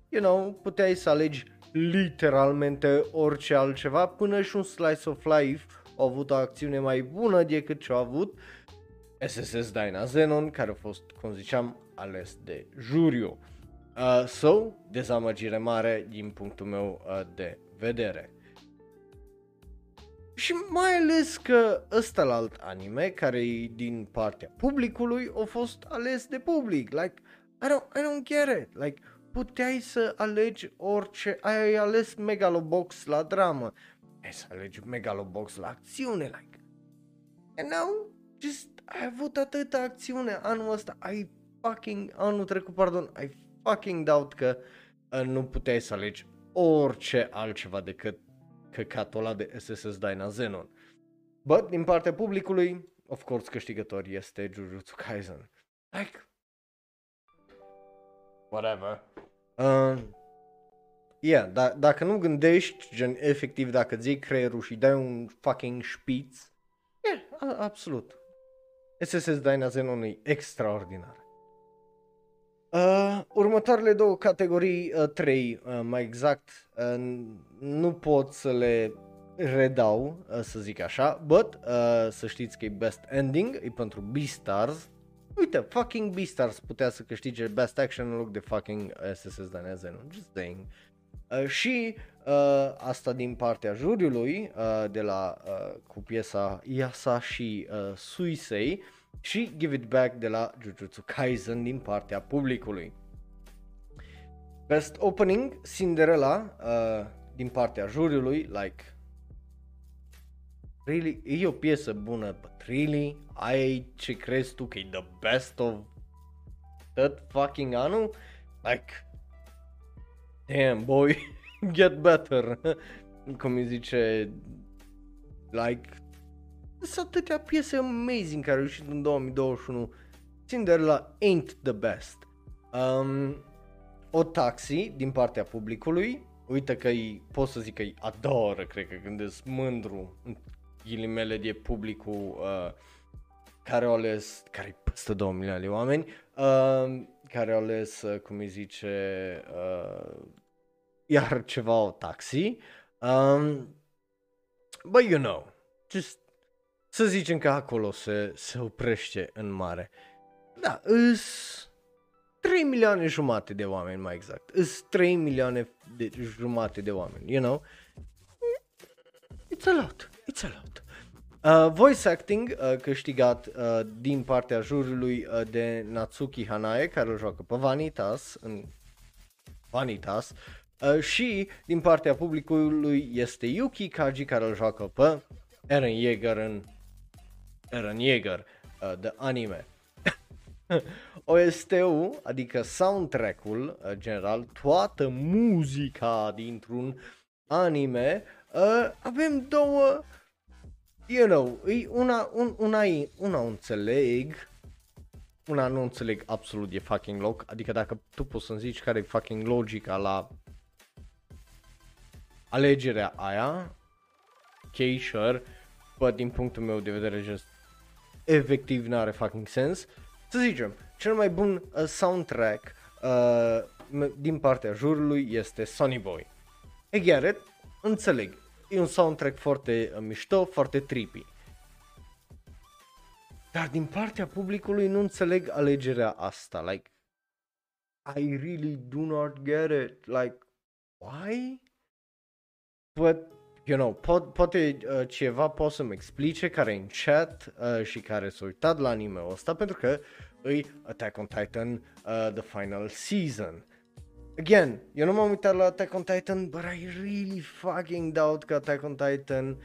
you know, puteai să alegi literalmente orice altceva, până și un slice of life a avut o acțiune mai bună decât ce a avut SSS Dyna Zenon, care a fost, cum ziceam, ales de juriu. Uh, so, dezamăgire mare din punctul meu uh, de vedere. Și mai ales că ăsta la alt anime, care e din partea publicului, a fost ales de public. Like, I don't, I don't get it. Like, puteai să alegi orice, ai ales Megalobox la dramă, ai să alegi Megalobox la acțiune, like. And now, just, ai avut atâta acțiune anul ăsta, ai fucking, anul trecut, pardon, ai fucking doubt că uh, nu puteai să alegi orice altceva decât căcatul ăla de SSS Dyna Xenon. But, din partea publicului, of course, câștigător este Jujutsu Kaisen. Like, whatever. Uh, yeah, da- dacă nu gândești, gen, efectiv, dacă ți creierul și dai un fucking șpiț, yeah, a- absolut. SSS Dyna Xenon e extraordinar. Uh, următoarele două categorii, uh, trei uh, mai exact, uh, nu pot să le redau, uh, să zic așa, but uh, să știți că e Best Ending, e pentru Beastars. Uite, fucking Beastars putea să câștige Best Action în loc de fucking SSS Danezen, just saying. Uh, și uh, asta din partea juriului uh, de la uh, cu piesa Yasa și uh, Suisei și Give It Back de la Jujutsu Kaisen din partea publicului. Best Opening Cinderella uh, din partea juriului, like Really? E o piesă bună, but really? Ai ce crezi tu că e the best of that fucking anul? Like, damn boy, *laughs* get better. *laughs* Cum îi zice, like, sunt atâtea piese amazing care au ieșit în 2021. Cinderella ain't the best. Um, o taxi din partea publicului, uite că îi, pot să zic că îi adoră, cred că când îți mândru, în ghilimele de publicul uh, care au ales, care e peste 2 milioane de oameni, uh, care au ales, uh, cum îi zice, uh, iar ceva o taxi. Um, but you know, just să zicem că acolo se, se oprește în mare. Da, îs 3 milioane jumate de oameni mai exact. Îs 3 milioane de jumate de oameni, you know? It's a lot, it's a lot. Uh, voice acting uh, câștigat uh, din partea jurului uh, de Natsuki Hanae care o joacă pe Vanitas în Vanitas uh, și din partea publicului este Yuki Kaji care îl joacă pe Eren Yeager în Eren Yeager uh, de anime. *laughs* OST-ul, adică soundtrack-ul uh, general, toată muzica dintr-un anime, uh, avem două, you know, e una, un, una, una o înțeleg, una nu înțeleg absolut de fucking loc, adică dacă tu poți să-mi zici care e fucking logica la alegerea aia, ok, sure, but din punctul meu de vedere just efectiv n-are fucking sens. Să zicem, cel mai bun uh, soundtrack uh, din partea jurului este Sonny Boy. I get it, înțeleg. E un soundtrack foarte uh, mișto, foarte trippy. Dar din partea publicului nu înțeleg alegerea asta. Like, I really do not get it. Like, why? But you know, po- poate uh, ceva poate să-mi explice care e în chat uh, și care s-a uitat la anime-ul ăsta pentru că îi Attack on Titan uh, The Final Season. Again, eu nu m-am uitat la Attack on Titan, but I really fucking doubt că Attack on Titan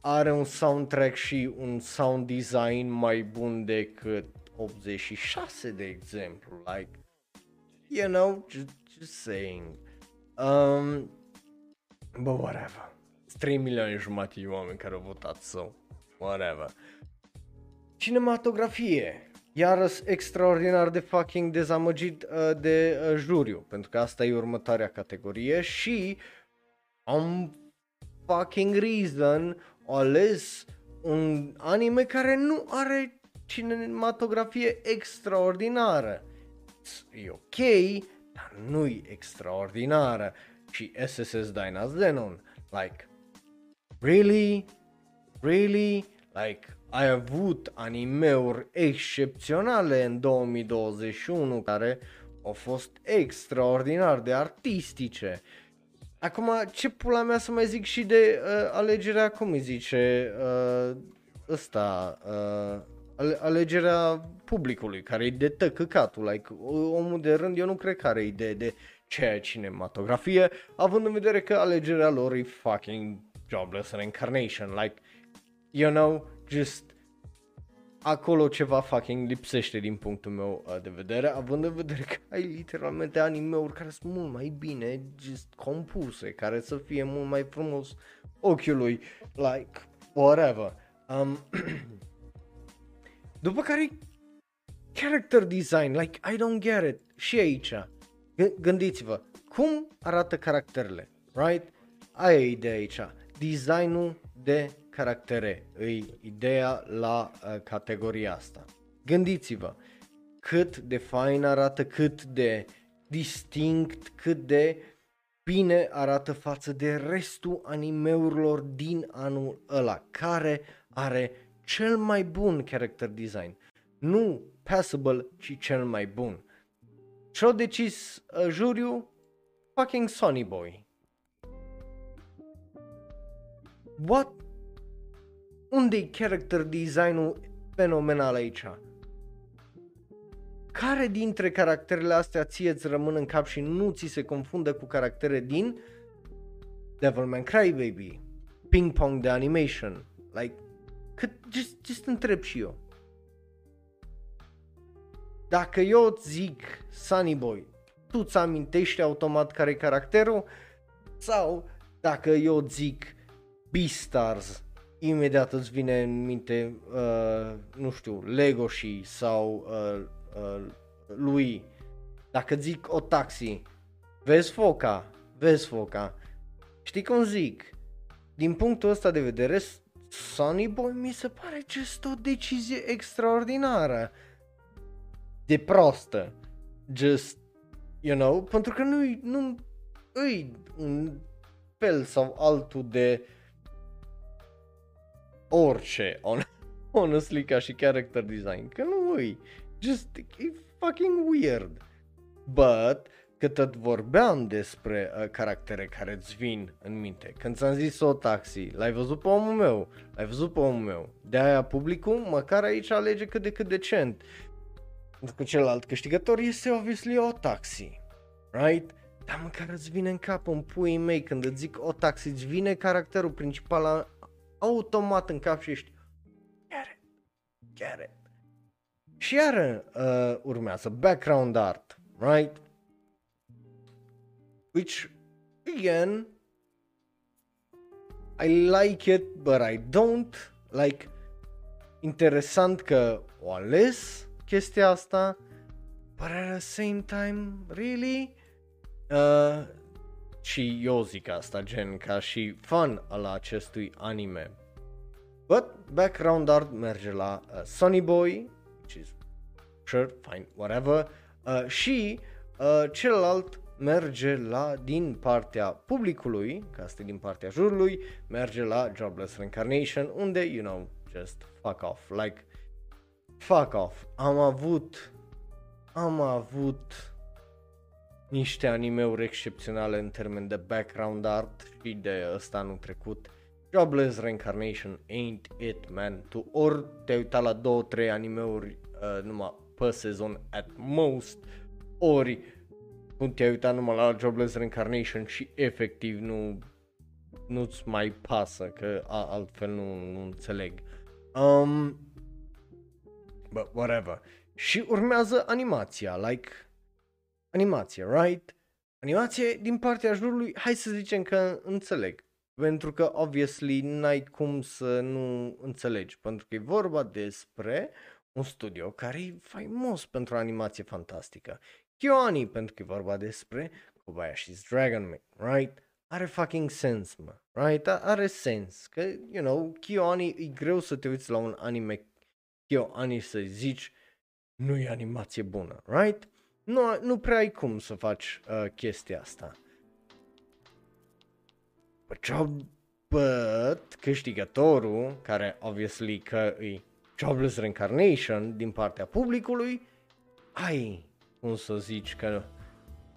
are un soundtrack și un sound design mai bun decât 86 de exemplu, like, you know, just, just saying. Um, but whatever. 3 milioane jumate de oameni care au votat, so, whatever. Cinematografie. Iarăs extraordinar de fucking dezamăgit uh, de uh, juriu, pentru că asta e următoarea categorie și am fucking reason au ales un anime care nu are cinematografie extraordinară. E ok, dar nu e extraordinară. Și SSS Dyna Zenon, like, really? Really? Like, ai avut animeuri excepționale în 2021 care au fost extraordinar de artistice. Acum, ce pula mea să mai zic și de uh, alegerea, cum îi zice, uh, ăsta, uh, alegerea publicului, care e de tăcăcatul, like, omul de rând, eu nu cred că are idee de ce e cinematografie, având în vedere că alegerea lor e fucking jobless reincarnation, like, you know, just acolo ceva fucking lipsește din punctul meu uh, de vedere, având în vedere că ai literalmente anime-uri care sunt mult mai bine just compuse, care să fie mult mai frumos ochiului, like, whatever. Um, *clears throat* după care character design, like, I don't get it, și aici, G- gândiți-vă, cum arată caracterele, right? Aia e ideea aici, designul de caractere, îi ideea la uh, categoria asta. Gândiți-vă cât de fain arată, cât de distinct, cât de bine arată față de restul animeurilor din anul ăla, care are cel mai bun character design. Nu passable, ci cel mai bun. Ce-a decis uh, juriu? Fucking Sonny Boy. What unde e character design-ul fenomenal aici? Care dintre caracterele astea ție îți rămân în cap și nu ți se confundă cu caractere din Devilman Crybaby, Ping Pong de Animation, like, cât, just, just întreb și eu. Dacă eu îți zic Sunny Boy, tu îți amintești automat care e caracterul? Sau dacă eu îți zic Beastars, imediat îți vine în minte, uh, nu știu, Legoshi sau uh, uh, lui. Dacă zic o taxi, vezi foca, vezi foca. Știi cum zic? Din punctul ăsta de vedere, Sunny Boy mi se pare just o decizie extraordinară. De prostă. Just, you know, pentru că nu nu îi un fel sau altul de uh, orice, on, *laughs* honestly, ca și character design, că nu e, just, e fucking weird. But, că tot vorbeam despre uh, caractere care îți vin în minte. Când ți-am zis o taxi, l-ai văzut pe omul meu, l-ai văzut pe omul meu. De aia publicul, măcar aici alege cât de cât decent. Pentru că celălalt câștigător este obviously o taxi. Right? Dar măcar îți vine în cap în puii mei când îți zic o taxi, îți vine caracterul principal automat în cap și ești get it, get it. Și iar uh, urmează background art, right? Which, again, I like it, but I don't. Like, interesant că o ales chestia asta, but at the same time, really? Uh, și eu zic asta, gen, ca și fan al acestui anime. But background art merge la uh, Sunny Boy, which is sure, fine, whatever, uh, și uh, celălalt merge la, din partea publicului, ca asta din partea jurului, merge la Jobless Reincarnation, unde, you know, just fuck off, like, fuck off. Am avut, am avut niște animeuri excepționale în termen de background art și de ăsta anul trecut. Jobless Reincarnation ain't it, man. Tu ori te-ai uitat la două, trei animeuri uh, numai pe sezon at most, ori nu te-ai uitat numai la Jobless Reincarnation și efectiv nu nu-ți mai pasă, că a, altfel nu, nu înțeleg. Um, but whatever. Și urmează animația, like animație, right? Animație din partea jurului, hai să zicem că înțeleg. Pentru că, obviously, n-ai cum să nu înțelegi. Pentru că e vorba despre un studio care e faimos pentru animație fantastică. KyoAni, pentru că e vorba despre Kobayashi's Dragon Maid, right? Are fucking sens, mă, right? Are sens, că, you know, KyoAni e greu să te uiți la un anime KyoAni să zici nu e animație bună, right? Nu, nu prea ai cum să faci uh, chestia asta. Job, but câștigătorul, care obviously că e Jobless Reincarnation din partea publicului, ai cum să zici că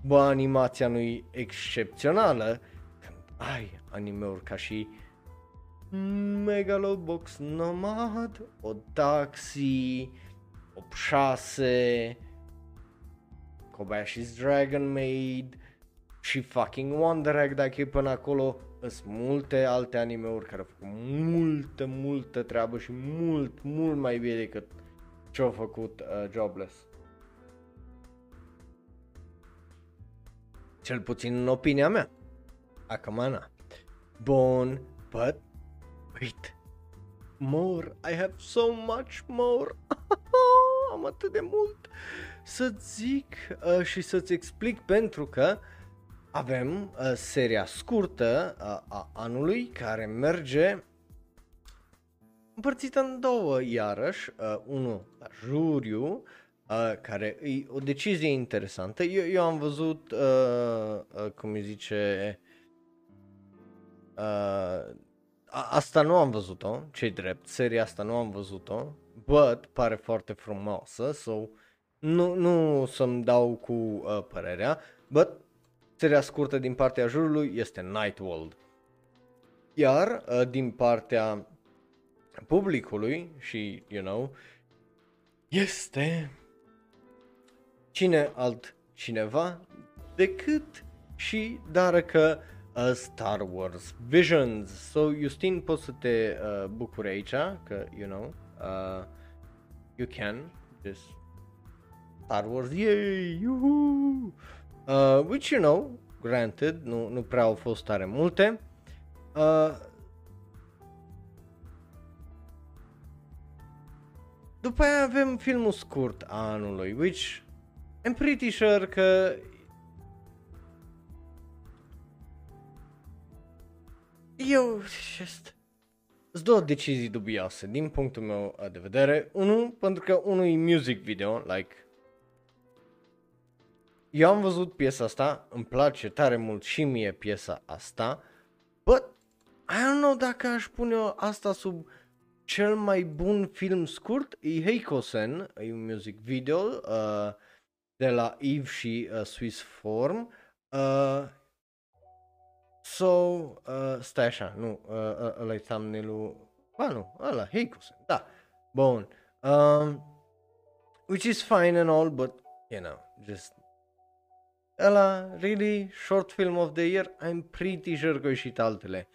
bă, animația nu e excepțională, când ai animeuri ca și Megalobox Nomad, Otaxi, 6, Kobayashi's Dragon Maid și fucking Wonder Egg dacă e până acolo. Sunt multe alte animeuri care au făcut multă, multă treabă și mult, mult mai bine decât ce au făcut uh, Jobless. Cel puțin în opinia mea. Acum na. Bun, but wait. More, I have so much more. *laughs* Am atât de mult să-ți zic uh, și să-ți explic pentru că avem uh, seria scurtă uh, a anului care merge împărțită în două iarăși, uh, unul la juriu, uh, care e o decizie interesantă. Eu, eu am văzut, uh, uh, cum îi zice, uh, asta nu am văzut-o, ce drept, seria asta nu am văzut-o, but pare foarte frumoasă, so nu, nu să-mi dau cu uh, părerea, but seria scurtă din partea jurului este Night World. Iar uh, din partea publicului și, you know, este cine alt cineva decât și dar că uh, Star Wars Visions. So, Justin, poți să te uh, bucuri aici, că, you know, uh, you can, just Star Wars, yay, yuhu! Uh, which you know, granted, nu, nu prea au fost tare multe. Uh, după aia avem filmul scurt a anului, which I'm pretty sure că eu just sunt două decizii dubioase din punctul meu de vedere. Unul, pentru că unul e music video, like eu am văzut piesa asta, îmi place tare mult și mie piesa asta, but I don't know dacă aș pune asta sub cel mai bun film scurt, e Heikosen, e un music video uh, de la Eve și uh, Swiss Form. Uh, so, uh, stai așa, nu, uh, uh, ăla e thumbnail-ul, ba nu, ăla, Heikosen, da, bun. Um, which is fine and all, but, you know, just ăla, really, short film of the year, I'm pretty sure că au ieșit altele.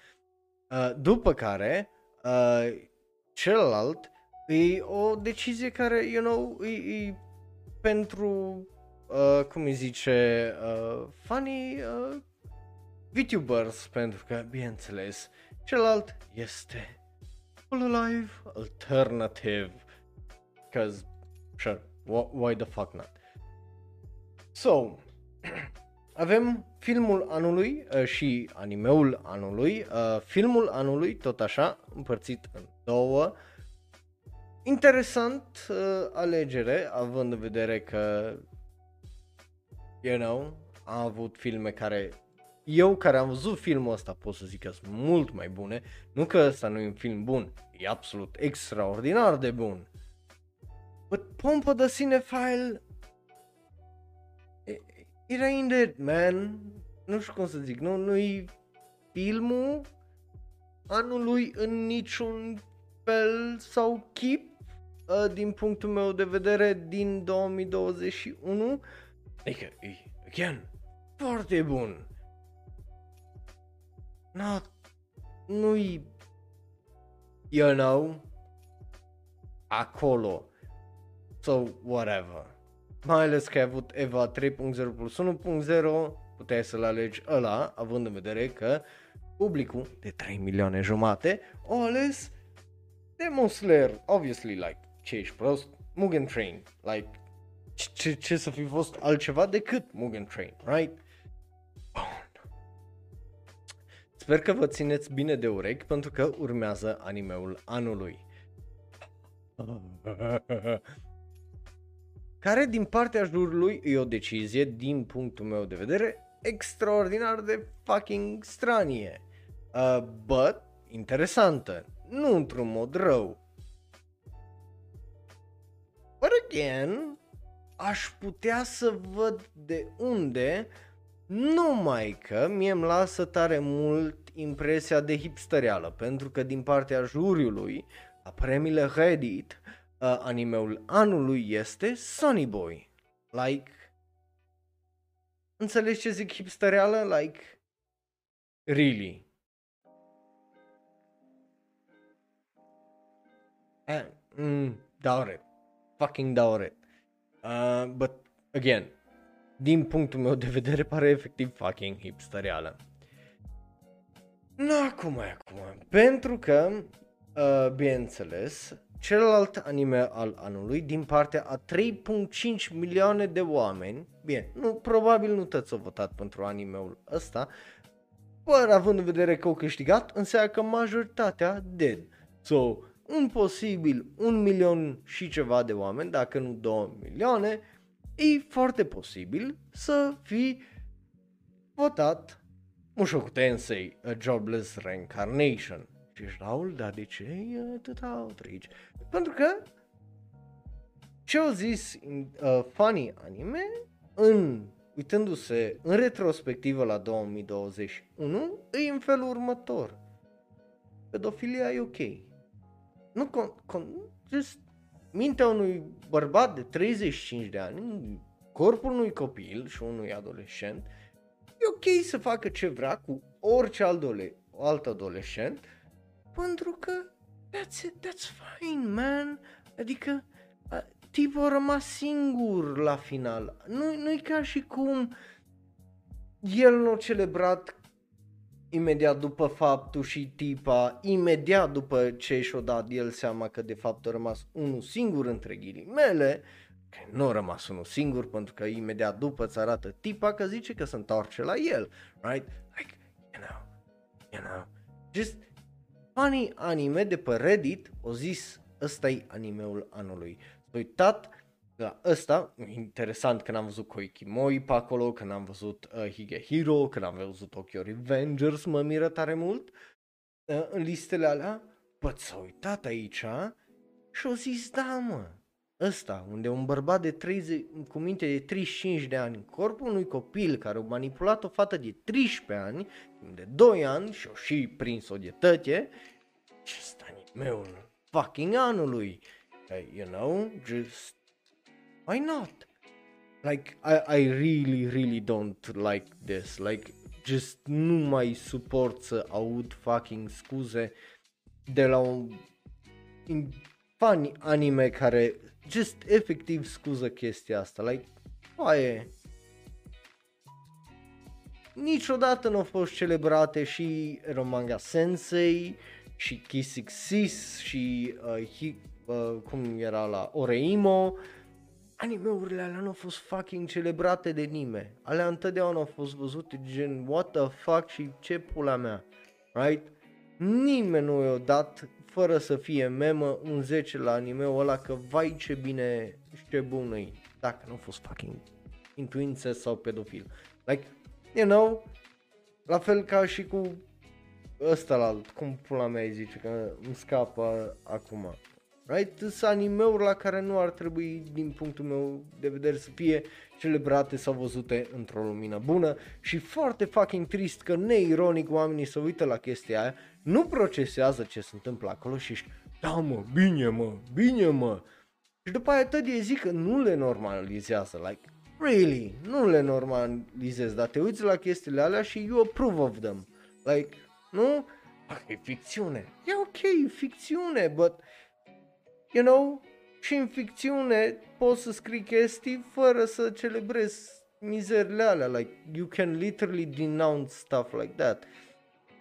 Uh, după care, uh, celălalt, e o decizie care, you know, e, e pentru, uh, cum îi zice, uh, funny uh, VTubers, pentru că, bineînțeles, celălalt este Full Alive Alternative. Because, sure, why the fuck not? So, *clears throat* avem filmul anului uh, și animeul anului. Uh, filmul anului, tot așa, împărțit în două. Interesant uh, alegere, având în vedere că, you know, am avut filme care eu care am văzut filmul ăsta pot să zic că sunt mult mai bune, nu că ăsta nu e un film bun, e absolut extraordinar de bun. But Pompa the Cinephile it ain't it, man. Nu știu cum să zic, nu, nu-i filmul anului în niciun fel sau chip uh, din punctul meu de vedere din 2021. Adică, e, again, foarte bun. Not, nu-i, you know, acolo. So, whatever. Mai ales că ai avut Eva 3.0 plus 1.0, puteai să-l alegi ăla, având în vedere că publicul de 3 milioane jumate o ales Demon Slayer, obviously, like, ce ești prost? Mugen Train, like, ce, ce să fi fost altceva decât Mugen Train, right? Bun. Sper că vă țineți bine de urechi pentru că urmează animeul anului. *laughs* Care din partea jurului e o decizie, din punctul meu de vedere, extraordinar de fucking stranie. Uh, but, interesantă. Nu într-un mod rău. But again, aș putea să văd de unde, numai că mie îmi lasă tare mult impresia de hipsterială, pentru că din partea juriului, la premiile Reddit, uh, animeul anului este Sunny Boy. Like, înțelegi ce zic hipsterială? Like, really. Uh, mm, doubt it. Fucking doubt it. Uh, but, again, din punctul meu de vedere pare efectiv fucking hipsterială. Nu acum, acum. Pentru că, uh, bineînțeles, celălalt anime al anului din partea a 3.5 milioane de oameni, bine, nu, probabil nu toți au votat pentru animeul ăsta, fără având în vedere că au câștigat, înseamnă că majoritatea dead. So, un posibil un milion și ceva de oameni, dacă nu 2 milioane, e foarte posibil să fi votat Mushoku Tensei, A Jobless Reincarnation. Și ești, Raul, dar de ce e atâta outrage? Pentru că ce au zis uh, funny anime în uitându-se în retrospectivă la 2021 e în felul următor. Pedofilia e ok nu, con, con, just mintea unui bărbat de 35 de ani, corpul unui copil și unui adolescent, e ok să facă ce vrea cu orice alt, dole, alt adolescent, pentru că that's it, that's fine, man. Adică tipul a rămas singur la final. Nu, nu-i ca și cum el nu a celebrat imediat după faptul și tipa, imediat după ce și-o dat el seama că de fapt a rămas unul singur între ghilimele, că nu a rămas unul singur pentru că imediat după îți arată tipa că zice că se întoarce la el, right? Like, you know, you know, just funny anime de pe Reddit o zis ăsta e animeul anului. S-a uitat da, ăsta, interesant că n-am văzut Koikimoi pe acolo, că n-am văzut uh, Higehiro, că n-am văzut Tokyo Revengers, mă miră tare mult uh, în listele alea. Bă, s-a uitat aici și au zis, da mă, ăsta, unde un bărbat de 30, cu minte de 35 de ani, corpul unui copil care a manipulat o fată de 13 ani, de 2 ani și-o și prins-o de tăte, ce ăsta animeul fucking anului, you know, just why not? Like, I, I really, really don't like this. Like, just nu mai suport să aud fucking scuze de la un fan anime care just efectiv scuză chestia asta. Like, oaie, niciodată nu au fost celebrate și Romanga Sensei și Kisixis și uh, hi, uh, cum era la Oreimo animeurile alea nu au fost fucking celebrate de nimeni. Alea întotdeauna au fost văzute gen what the fuck și ce pula mea. Right? Nimeni nu i-a dat fără să fie memă un 10 la animeul ăla că vai ce bine și ce bun e. Dacă nu a fost fucking intuință sau pedofil. Like, you know, la fel ca și cu ăsta la alt, cum pula mea îi zice, că îmi scapă acum. Right? Sunt animeuri la care nu ar trebui, din punctul meu de vedere, să fie celebrate sau văzute într-o lumină bună și foarte fucking trist că neironic oamenii se uită la chestia aia, nu procesează ce se întâmplă acolo și ești, da mă, bine mă, bine mă. Și după aia tot zic că nu le normalizează, like, really, nu le normalizez, dar te uiți la chestiile alea și you approve of them. Like, nu? E ficțiune. E ok, e ficțiune, but, you know, și în ficțiune poți să scrii chestii fără să celebrezi mizerile alea. Like, you can literally denounce stuff like that.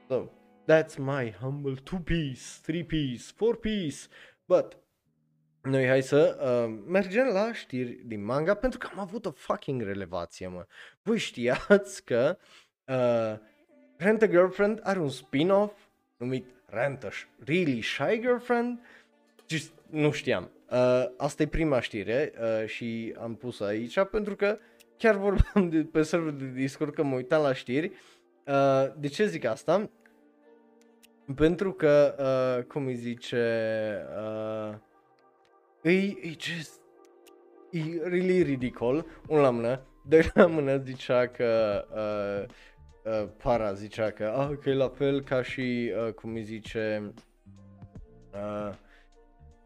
So, that's my humble two-piece, three-piece, four-piece. But, noi hai să uh, mergem la știri din manga pentru că am avut o fucking relevație, mă. Voi știați că uh, Rent a Girlfriend are un spin-off numit Rent a Really Shy Girlfriend? Just, nu știam. Uh, asta e prima știre uh, și am pus aici pentru că chiar vorbeam de, pe server de Discord că mă uitam la știri. Uh, de ce zic asta? Pentru că, uh, cum îi zice, uh, e, e just, e really ridicol, un la mână, doi la mână zicea că, uh, uh, para zicea că, ah, că e la fel ca și, uh, cum îi zice, uh,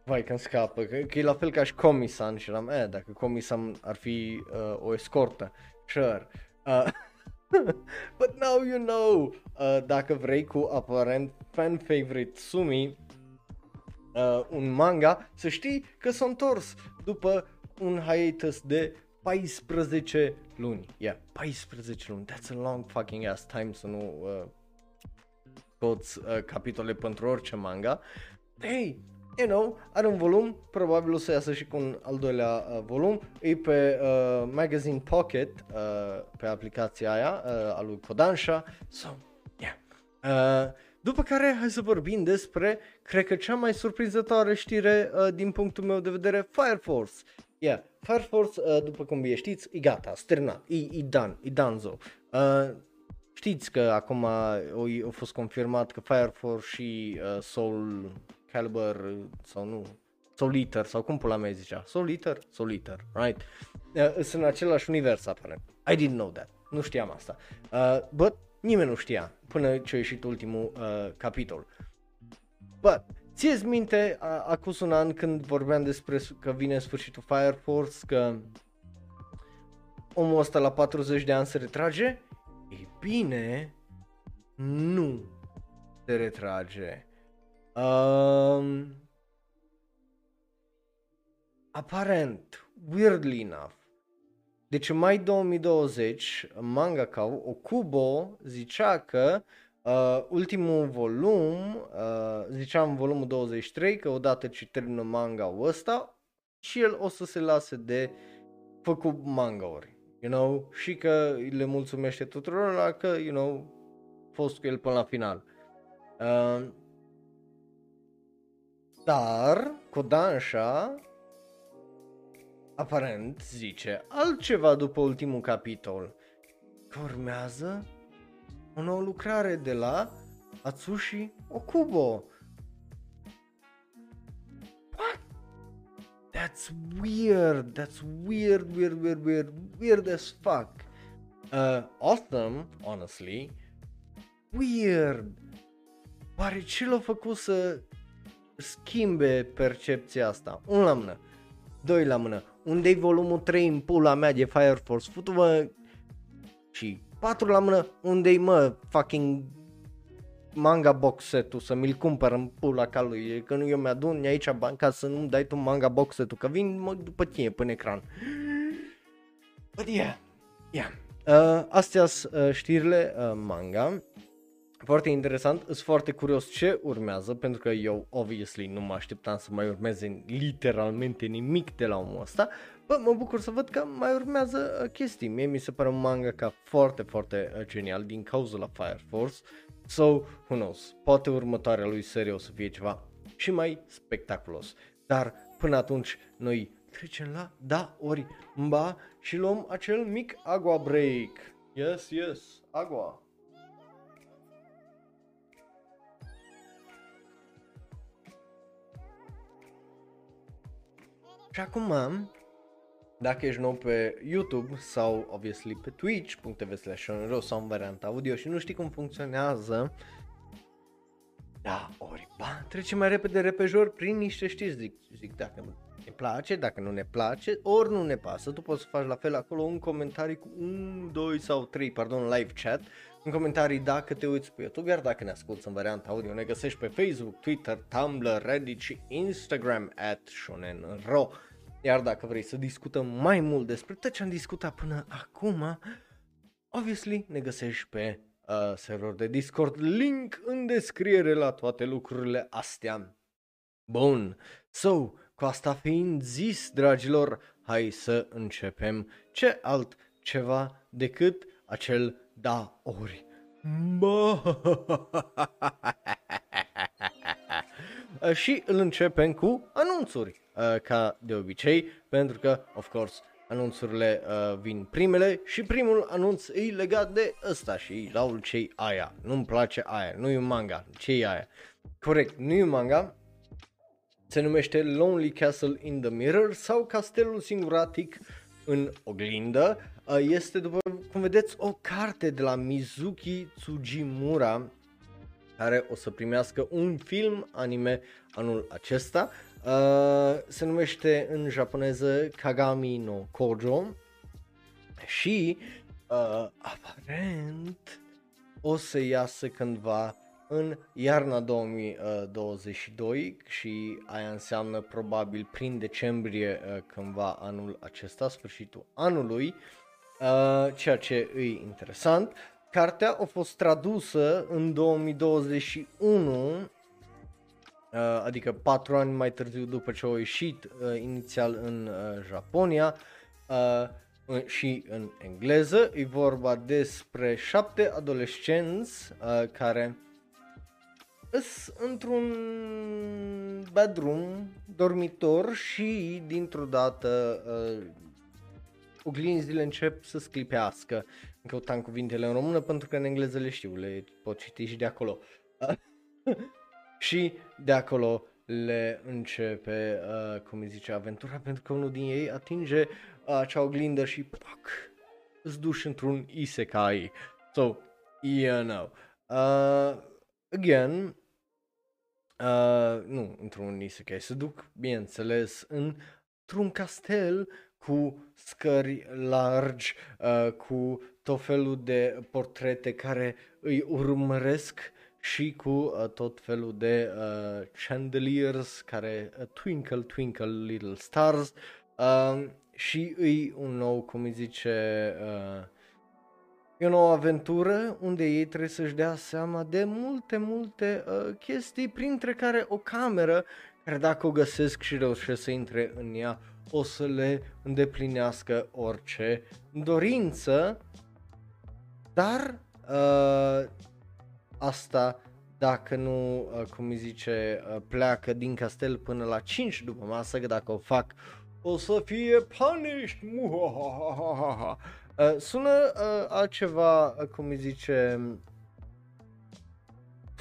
vai că scapă, că, că e la fel ca și Comisan și eram, eh, dacă Comisan ar fi uh, o escortă, sure. Uh, *laughs* but now you know, uh, dacă vrei cu aparent fan favorite Sumi, uh, un manga, să știi că s-a întors după un hiatus de 14 luni. Yeah, 14 luni. That's a long fucking ass time să nu uh, toți uh, capitole pentru orice manga. Hey, you know, are un volum, probabil o să iasă și cu un al doilea uh, volum, e pe uh, Magazine Pocket, uh, pe aplicația aia, uh, a lui Kodansha, so, yeah. Uh, după care, hai să vorbim despre, cred că cea mai surprinzătoare știre uh, din punctul meu de vedere, Fire Force. Yeah, Fire Force, uh, după cum bine știți, e gata, sternat, e, e done, e danzo. Uh, știți că acum a, a fost confirmat că Fire Force și uh, Soul Calibur sau nu, Soul Eater sau cum pula mea zicea, Soul Eater, Soul Eater, right? Uh, sunt în același univers aparent. I didn't know that, nu știam asta. Uh, but nimeni nu știa până ce a ieșit ultimul uh, capitol. But, ție minte uh, acum un an când vorbeam despre că vine sfârșitul Fire Force, că omul ăsta la 40 de ani se retrage? Ei bine, nu se retrage. Um, aparent, weirdly enough, deci în mai 2020, mangaka Okubo zicea că uh, ultimul volum, uh, ziceam în volumul 23, că odată ce termină manga ăsta, și el o să se lase de făcut manga-uri, you know, și că le mulțumește tuturor la că, you know, fost cu el până la final. Uh, dar Kodansha aparent zice altceva după ultimul capitol. Că urmează o nouă lucrare de la Atsushi Okubo. What? That's weird. That's weird, weird, weird, weird, weird as fuck. Uh, awesome, honestly. Weird. Oare ce l-a făcut să schimbe percepția asta. Un la mână. Doi la mână. Unde-i volumul 3 în pula mea de Fire Force? Futu-vă și 4 la mână. Unde-i mă fucking manga box set-ul să mi-l cumpăr în pula calului, că nu eu mi-adun aici bani ca să nu dai tu manga box set-ul, că vin mă după tine pe ecran. But yeah, yeah. Uh, astea sunt uh, știrile uh, manga. Foarte interesant, sunt foarte curios ce urmează, pentru că eu, obviously, nu mă așteptam să mai urmeze literalmente nimic de la omul ăsta. Bă, mă bucur să văd că mai urmează uh, chestii. Mie mi se pare un manga ca foarte, foarte uh, genial din cauza la Fire Force. So, who knows, poate următoarea lui serie o să fie ceva și mai spectaculos. Dar, până atunci, noi trecem la da ori mba și luăm acel mic agua break. Yes, yes, agua. Și acum, dacă ești nou pe YouTube sau, obviously, pe twitch.tv slash sau în varianta audio și nu știi cum funcționează, da, oriba, trecem mai repede repejor prin niște știri, zic, zic dacă ne place, dacă nu ne place, ori nu ne pasă, tu poți să faci la fel acolo un comentariu cu un, doi sau trei, pardon, live chat, în comentarii dacă te uiți pe YouTube, iar dacă ne asculti în varianta audio, ne găsești pe Facebook, Twitter, Tumblr, Reddit și Instagram at shonenro. Iar dacă vrei să discutăm mai mult despre tot ce am discutat până acum, obviously ne găsești pe uh, server de Discord, link în descriere la toate lucrurile astea. Bun, so, cu asta fiind zis, dragilor, hai să începem ce alt ceva decât acel da ori. Bă! *laughs* și îl începem cu anunțuri, uh, ca de obicei, pentru că, of course, anunțurile uh, vin primele și primul anunț e legat de ăsta și laul cei aia. Nu-mi place aia, nu e un manga, ce e aia? Corect, nu e un manga, se numește Lonely Castle in the Mirror sau Castelul Singuratic în oglindă. Uh, este, după cum vedeți, o carte de la Mizuki Tsujimura care o să primească un film anime anul acesta. Uh, se numește în japoneză Kagami no Kojo și uh, aparent o să iasă cândva în iarna 2022 și aia înseamnă probabil prin decembrie uh, cândva anul acesta, sfârșitul anului, uh, ceea ce e interesant. Cartea a fost tradusă în 2021, uh, adică 4 ani mai târziu după ce a ieșit inițial în Japonia și în engleză. E vorba despre șapte adolescenți care îs într-un bedroom, dormitor și dintr-o dată uh, oglinzile încep să sclipească. Căutam cuvintele în română pentru că în engleză le știu, le pot citi și de acolo. *laughs* și de acolo le începe, uh, cum îi zice, aventura pentru că unul din ei atinge uh, acea oglindă și pac, îți duci într-un isekai. So, you know. Uh, again, Uh, nu într-un isekai, se duc, bineînțeles, într-un castel cu scări largi, uh, cu tot felul de portrete care îi urmăresc și cu uh, tot felul de uh, chandeliers care uh, twinkle, twinkle little stars uh, și îi un nou, cum îi zice, uh, E o nouă aventură unde ei trebuie să-și dea seama de multe, multe uh, chestii, printre care o cameră care dacă o găsesc și reușesc să intre în ea, o să le îndeplinească orice dorință, dar uh, asta dacă nu, uh, cum îi zice, uh, pleacă din castel până la 5 după masă, că dacă o fac o să fie punished. Muhahaha. Uh, sună uh, altceva, uh, cum îi zice,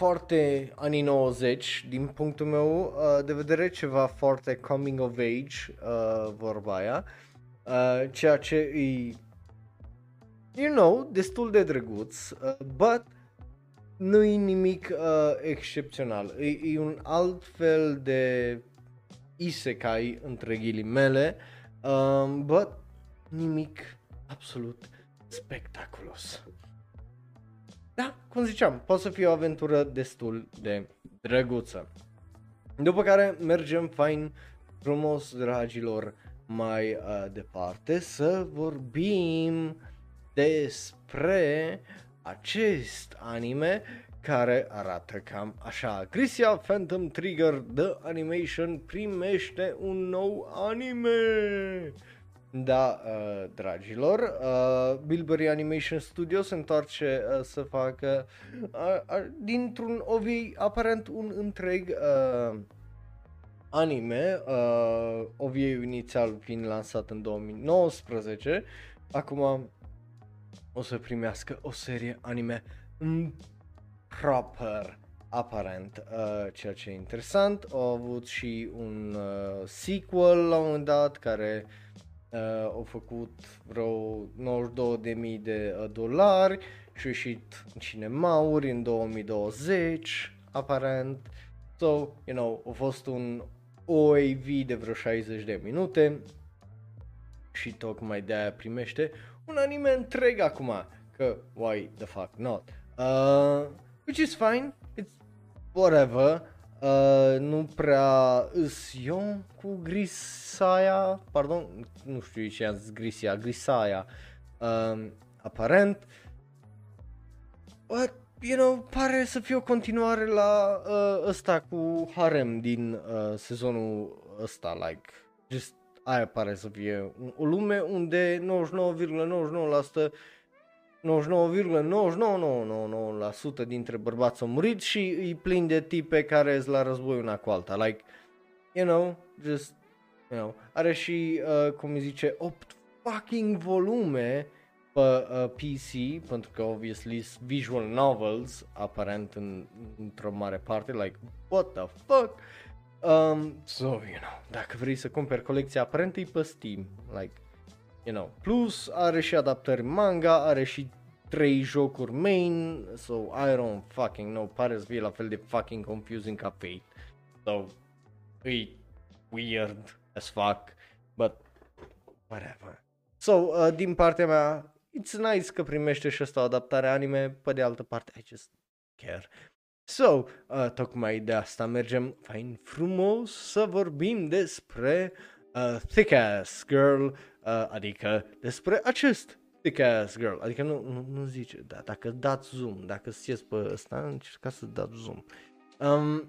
foarte anii 90, din punctul meu uh, de vedere, ceva foarte coming of age, uh, vorba aia, uh, ceea ce e, you know, destul de drăguț, uh, but nu e nimic uh, excepțional. E, e un alt fel de isekai, între ghilimele, um, but nimic absolut spectaculos. Da, cum ziceam, poate să fie o aventură destul de drăguță. După care mergem fain, frumos, dragilor, mai uh, departe să vorbim despre acest anime care arată cam așa. Crisia Phantom Trigger The Animation primește un nou anime! Da, uh, dragilor, uh, Bilberry Animation Studio se întoarce uh, să facă uh, uh, dintr-un OVI aparent un întreg uh, anime, uh, OVI inițial fiind lansat în 2019, acum o să primească o serie anime proper aparent, uh, ceea ce e interesant. Au avut și un uh, sequel la un moment dat care uh, au făcut vreo 92.000 de uh, dolari și a ieșit în cinemauri în 2020, aparent. So, you know, a fost un OAV de vreo 60 de minute și tocmai de aia primește un anime întreg acum, că why the fuck not. Uh, which is fine, it's whatever. Uh, nu prea îs eu cu Grisaia, pardon, nu știu ce am zis Grisia, Grisaia, uh, aparent. But, you know, pare să fie o continuare la uh, ăsta cu Harem din uh, sezonul ăsta, like, just aia pare să fie o lume unde 99,99% 99,9999% dintre bărbați au murit și îi plin de tipe care sunt la război una cu alta. Like, you know, just, you know, are și, uh, cum îi zice, 8 fucking volume pe uh, PC, pentru că obviously visual novels, aparent în, într-o mare parte, like, what the fuck? Um, so, you know, dacă vrei să cumperi colecția, aparent e pe Steam, like, you know. Plus are și adaptări manga, are și trei jocuri main, so I don't fucking know, pare să fie la fel de fucking confusing ca Fate. So, e weird as fuck, but whatever. So, uh, din partea mea, it's nice că primește și asta o adaptare anime, pe de altă parte, I just care. So, uh, tocmai de asta mergem fain frumos să vorbim despre uh, Thick Ass Girl, uh, adică despre acest Thick Ass Girl, adică nu, nu, nu zice, da, dacă dați zoom, dacă sieți pe ăsta, încercați să dați zoom. Um,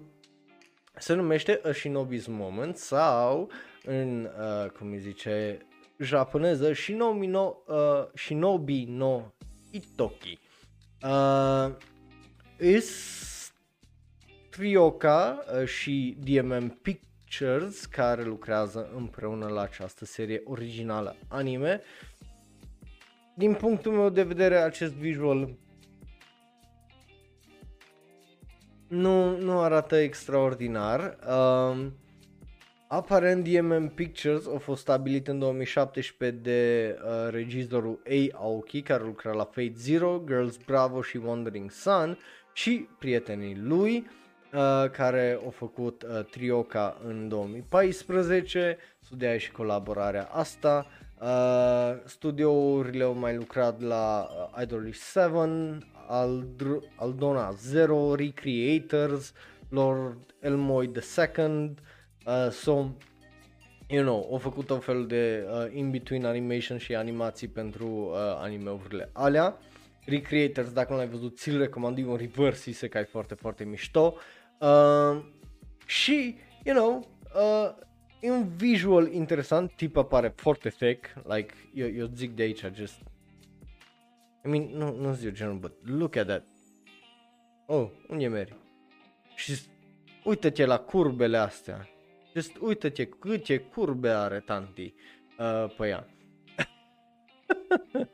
se numește A Shinobi's Moment sau în, uh, cum îi zice, japoneză Shinobi no, uh, Shinobi no Itoki. Uh, is Trioca uh, și DMM Pictures care lucrează împreună la această serie originală anime. Din punctul meu de vedere, acest visual nu, nu arată extraordinar. Um, aparent DMM Pictures a fost stabilit în 2017 de uh, regizorul A. Aoki care lucra la Fate Zero, Girls Bravo și Wandering Sun și prietenii lui uh, care au făcut uh, Trioca în 2014, studia și colaborarea asta. Uh, studiourile au mai lucrat la uh, Idolish 7, Aldr- Aldona Zero, Recreators, Lord Elmoy II, uh, so, you know, au făcut un fel de uh, in-between animation și animații pentru uh, animeurile alea. Recreators, dacă nu l-ai văzut, ți-l recomand, e un reverse isekai foarte, foarte mișto. Uh, și, you know, uh, e un visual interesant, tipa pare foarte thick, like, eu, eu zic de aici, just, I mean, nu, nu zic genul, but look at that. Oh, unde mergi? Și uite-te la curbele astea. Just uite-te câte curbe are tanti uh, pe ea.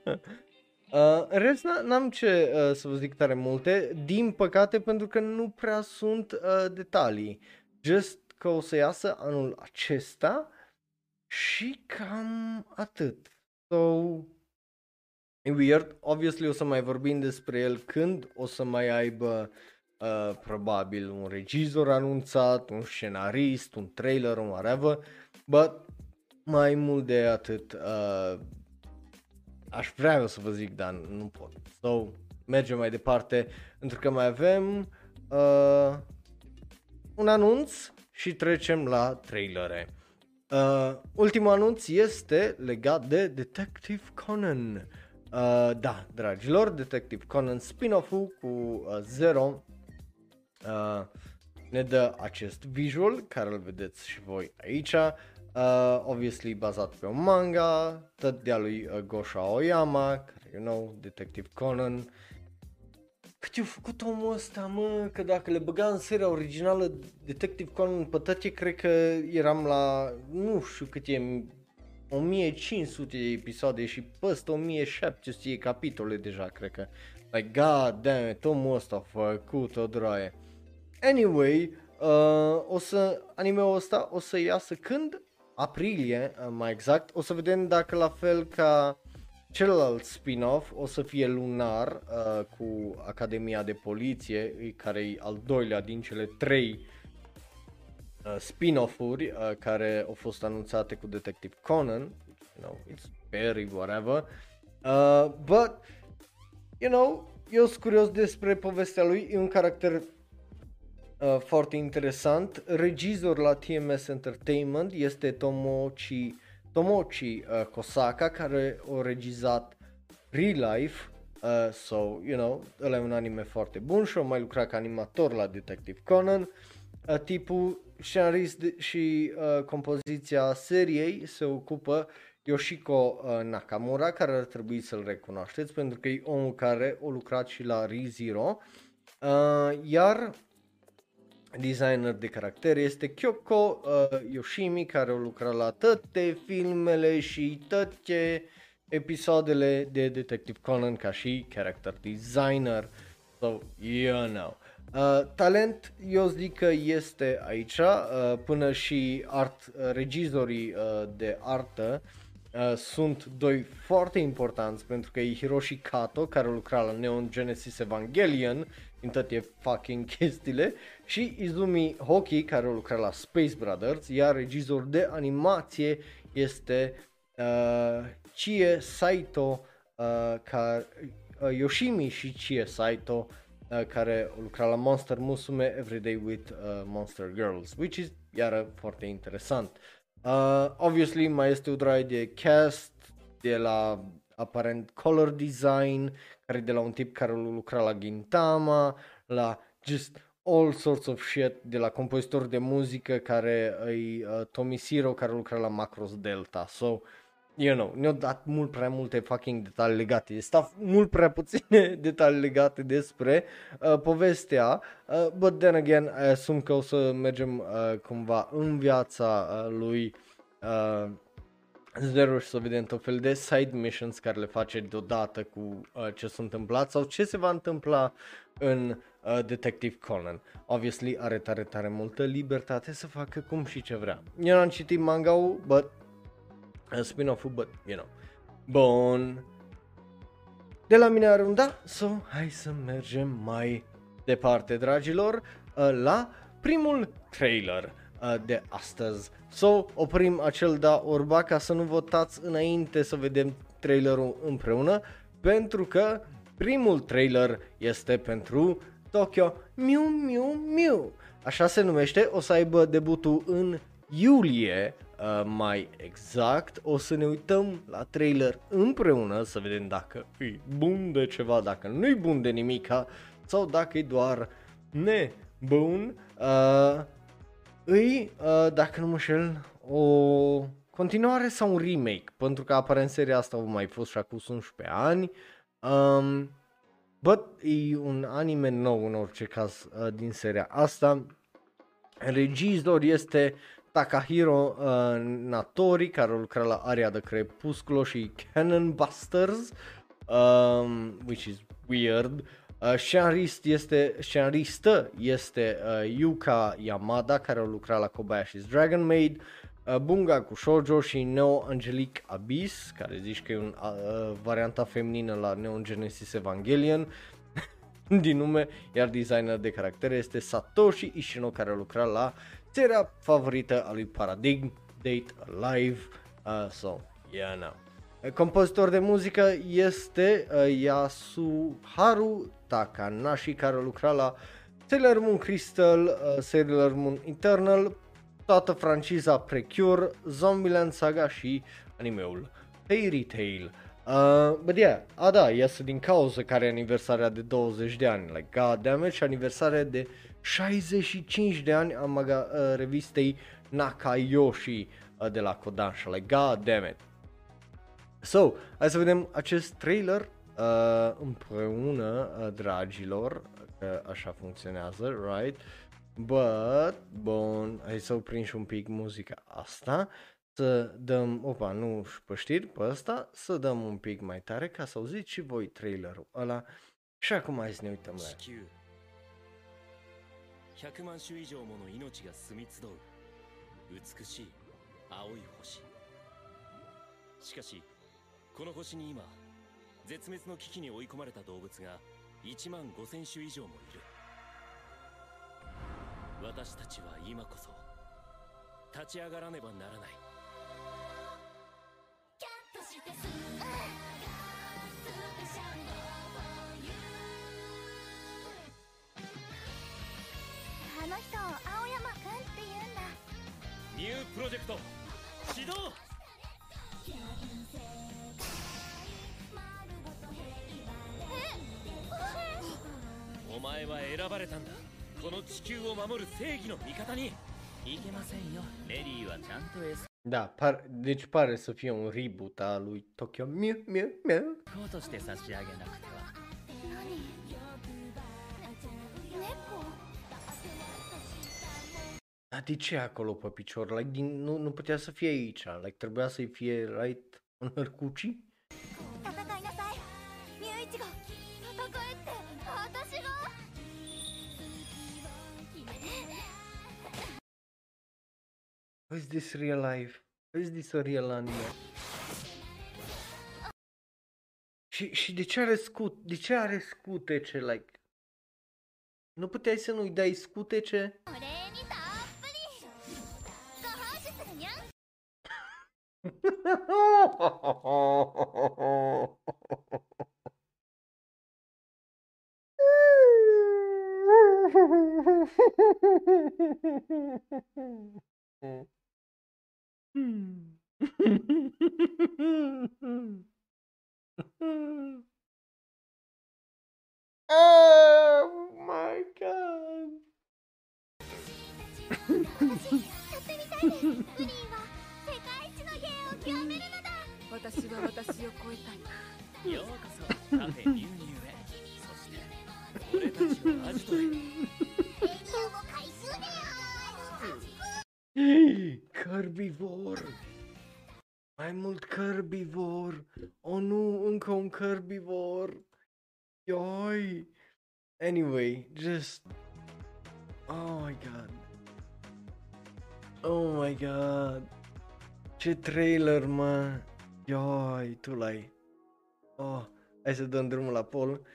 *laughs* Uh, în rest n-am ce uh, să vă zic tare multe, din păcate pentru că nu prea sunt uh, detalii. Just că o să iasă anul acesta și cam atât. So, e weird. Obviously o să mai vorbim despre el când o să mai aibă uh, probabil un regizor anunțat, un scenarist, un trailer, un whatever. But mai mult de atât uh, aș vrea eu să vă zic, dar nu pot. So, mergem mai departe, pentru că mai avem uh, un anunț și trecem la trailere. Uh, ultimul anunț este legat de Detective Conan. Uh, da, dragilor, Detective Conan spin-off-ul cu uh, Zero uh, ne dă acest visual care îl vedeți și voi aici. Uh, obviously bazat pe un manga, tot de-a lui uh, Gosha Oyama, care, you know, Detective Conan. Cât i-a făcut omul ăsta, mă, că dacă le băga în seria originală Detective Conan pe toate, cred că eram la, nu știu cât e, 1500 de episoade și peste 1700 capitole deja, cred că. Like, god damn it, omul ăsta a făcut o droaie. Anyway, uh, o să, anime-ul ăsta o să iasă când? Aprilie, uh, mai exact. O să vedem dacă la fel ca celălalt spin-off o să fie lunar uh, cu Academia de Poliție, care e al doilea din cele trei uh, spin-off-uri uh, care au fost anunțate cu Detective Conan. You know, it's very whatever. Uh, but, you know, eu sunt curios despre povestea lui, e un caracter uh, foarte interesant. Regizor la TMS Entertainment este Tomochi, Tomochi uh, Kosaka, care a regizat Real Life, uh, so, you know, ăla e un anime foarte bun și a mai lucrat ca animator la Detective Conan. Uh, tipul scenarist și uh, compoziția seriei se ocupă Yoshiko uh, Nakamura, care ar trebui să-l recunoașteți pentru că e omul care a lucrat și la ReZero, uh, iar designer de caracter este Kyoko uh, Yoshimi, care a lucrat la toate filmele și toate episoadele de Detective Conan ca și character designer. So, you know. Uh, talent, eu zic că este aici, uh, până și art, uh, regizorii uh, de artă uh, sunt doi foarte importanți pentru că e Hiroshi Kato care lucra la Neon Genesis Evangelion în toate fucking *laughs* chestiile și Izumi Hoki care lucra la Space Brothers iar regizor de animație este uh, Chie Saito uh, ca, uh, Yoshimi și Chie Saito uh, care lucra la Monster Musume Everyday with uh, Monster Girls which is iară foarte interesant. Uh, obviously mai este o draie de cast de la aparent color design, care de la un tip care lucra la Gintama, la just all sorts of shit, de la compozitor de muzică care îi uh, Tomisiro care lucra la Macros Delta. So, you know, ne-au dat mult prea multe fucking detalii legate, este mult prea puține *laughs* detalii legate despre uh, povestea, uh, but then again, I assume că o să mergem uh, cumva în viața uh, lui uh, Zero și să vedem tot fel de side missions care le face deodată cu uh, ce s-a întâmplat sau ce se va întâmpla în uh, Detective Conan. Obviously are tare, tare multă libertate să facă cum și ce vrea. Eu n-am citit manga-ul, but uh, spin-off-ul, but you know. Bun. De la mine are un da, so hai să mergem mai departe, dragilor, uh, la primul trailer uh, de astăzi. So, oprim acel da orba ca să nu votați înainte să vedem trailerul împreună, pentru că primul trailer este pentru Tokyo Miu Miu Miu. Așa se numește, o să aibă debutul în iulie, uh, mai exact. O să ne uităm la trailer împreună să vedem dacă e bun de ceva, dacă nu e bun de nimica sau dacă e doar nebun. Uh, îi, uh, dacă nu mă șel, o continuare sau un remake, pentru că aparent seria asta a mai fost și acum 11 ani. Um, but e un anime nou în orice caz uh, din seria asta. Regizor este Takahiro uh, Natori, care lucra la Aria de Crepusculo și Cannon Busters, um, which is weird. Uh, scenarist este, scenaristă este uh, Yuka Yamada, care a lucrat la Kobayashi's Dragon Maid, uh, Bunga cu Shoujo și Neo Angelic Abyss, care zici că e un uh, varianta feminină la Neon Genesis Evangelion, *laughs* din nume, iar designer de caractere este Satoshi Ishino, care a lucrat la seria favorită a lui Paradigm, Date Alive, uh, so, yeah, no. Compozitor de muzică este uh, Yasuharu Takanashi care a lucrat la Sailor Moon Crystal, uh, Sailor Moon Eternal, toată franciza Precure, Zombieland Saga și animeul Fairy Tail. Uh, but yeah, a da, iasă din cauza care e aniversarea de 20 de ani, like god damn it, și aniversarea de 65 de ani a maga, uh, revistei Nakayoshi uh, de la Kodansha, like god damn it. So, hai să vedem acest trailer uh, împreună, uh, dragilor, că așa funcționează, right? But, bun, hai să oprim și un pic muzica asta, să dăm, opa, nu pe știri, pe ăsta, să dăm un pic mai tare ca să auziți și voi trailerul ăla și acum hai să ne uităm la el. 100万種以上もの命が住み集う美しい青い星しかし この星に今絶滅の危機に追い込まれた動物が1万5000種以上もいる。私たちは今こそ立ち上がらねばならない。あの人を青山くんって言うんだニュープロジェクト始動お前は選ばれたんだこの地球を守る正義の味方にいけませんよレディーはちゃんとエス Da, par, deci pare să fie un reboot al lui Tokyo Mew Mew Mew. コートして差し上げなくては何猫 Dar de ce e acolo pe picior? Like, din, nu, nu putea să fie aici. Like, trebuia să-i fie right în hărcucii? 戦い Is this real life? Is this a real anime? Și, și de ce are scut? De ce are scutece? Like, nu puteai să nu-i dai scutece? *laughs* trailer, mă! Ioi, tu l-ai! Oh, hai să dăm drumul la Paul.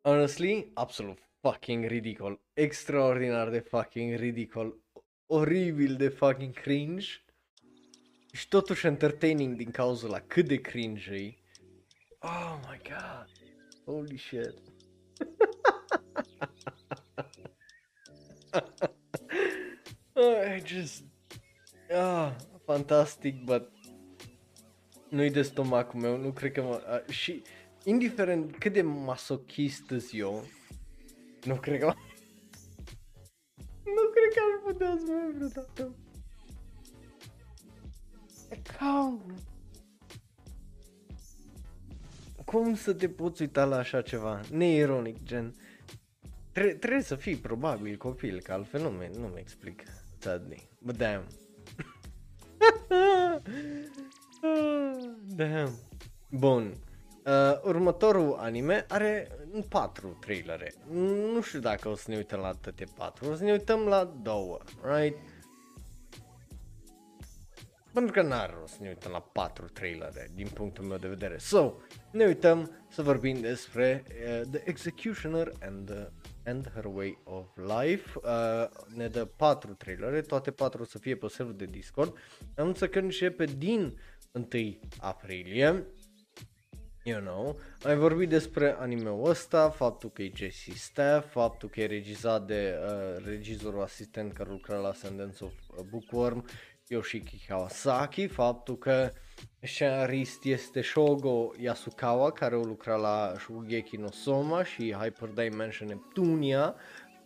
Honestly, absolut fucking ridicol. Extraordinar de fucking ridicol. Oribil de fucking cringe. Și totuși entertaining din cauza la cât de cringe e. Oh my god. Holy shit. *laughs* I just... Ah, fantastic, but... Nu-i de stomacul meu, nu cred că mă... Uh, și indiferent cât de masochist sunt eu, nu cred că... *laughs* nu cred că aș putea să mă vreodată. Cum? Cum să te poți uita la așa ceva? Neironic, gen... Tre- trebuie să fii probabil copil, că altfel nu mi nu explic. Sadly. But damn. *laughs* damn. Bun. Uh, următorul anime are patru trailere. Nu știu dacă o să ne uităm la toate patru, o să ne uităm la două, right? Pentru că n-are rost să ne uităm la patru trailere din punctul meu de vedere. So, ne uităm să vorbim despre uh, The Executioner and, the, and Her Way of Life. Uh, ne dă patru trailere, toate patru o să fie pe serverul de Discord. Anunță că începe din 1 aprilie you know, ai vorbit despre anime-ul ăsta, faptul că e Jesse Staff, faptul că e regizat de uh, regizorul asistent care lucra la Sundance of Bookworm, Yoshiki Kawasaki, faptul că scenarist este Shogo Yasukawa, care a lucrat la Shugeki no Soma și Hyper Dimension Neptunia,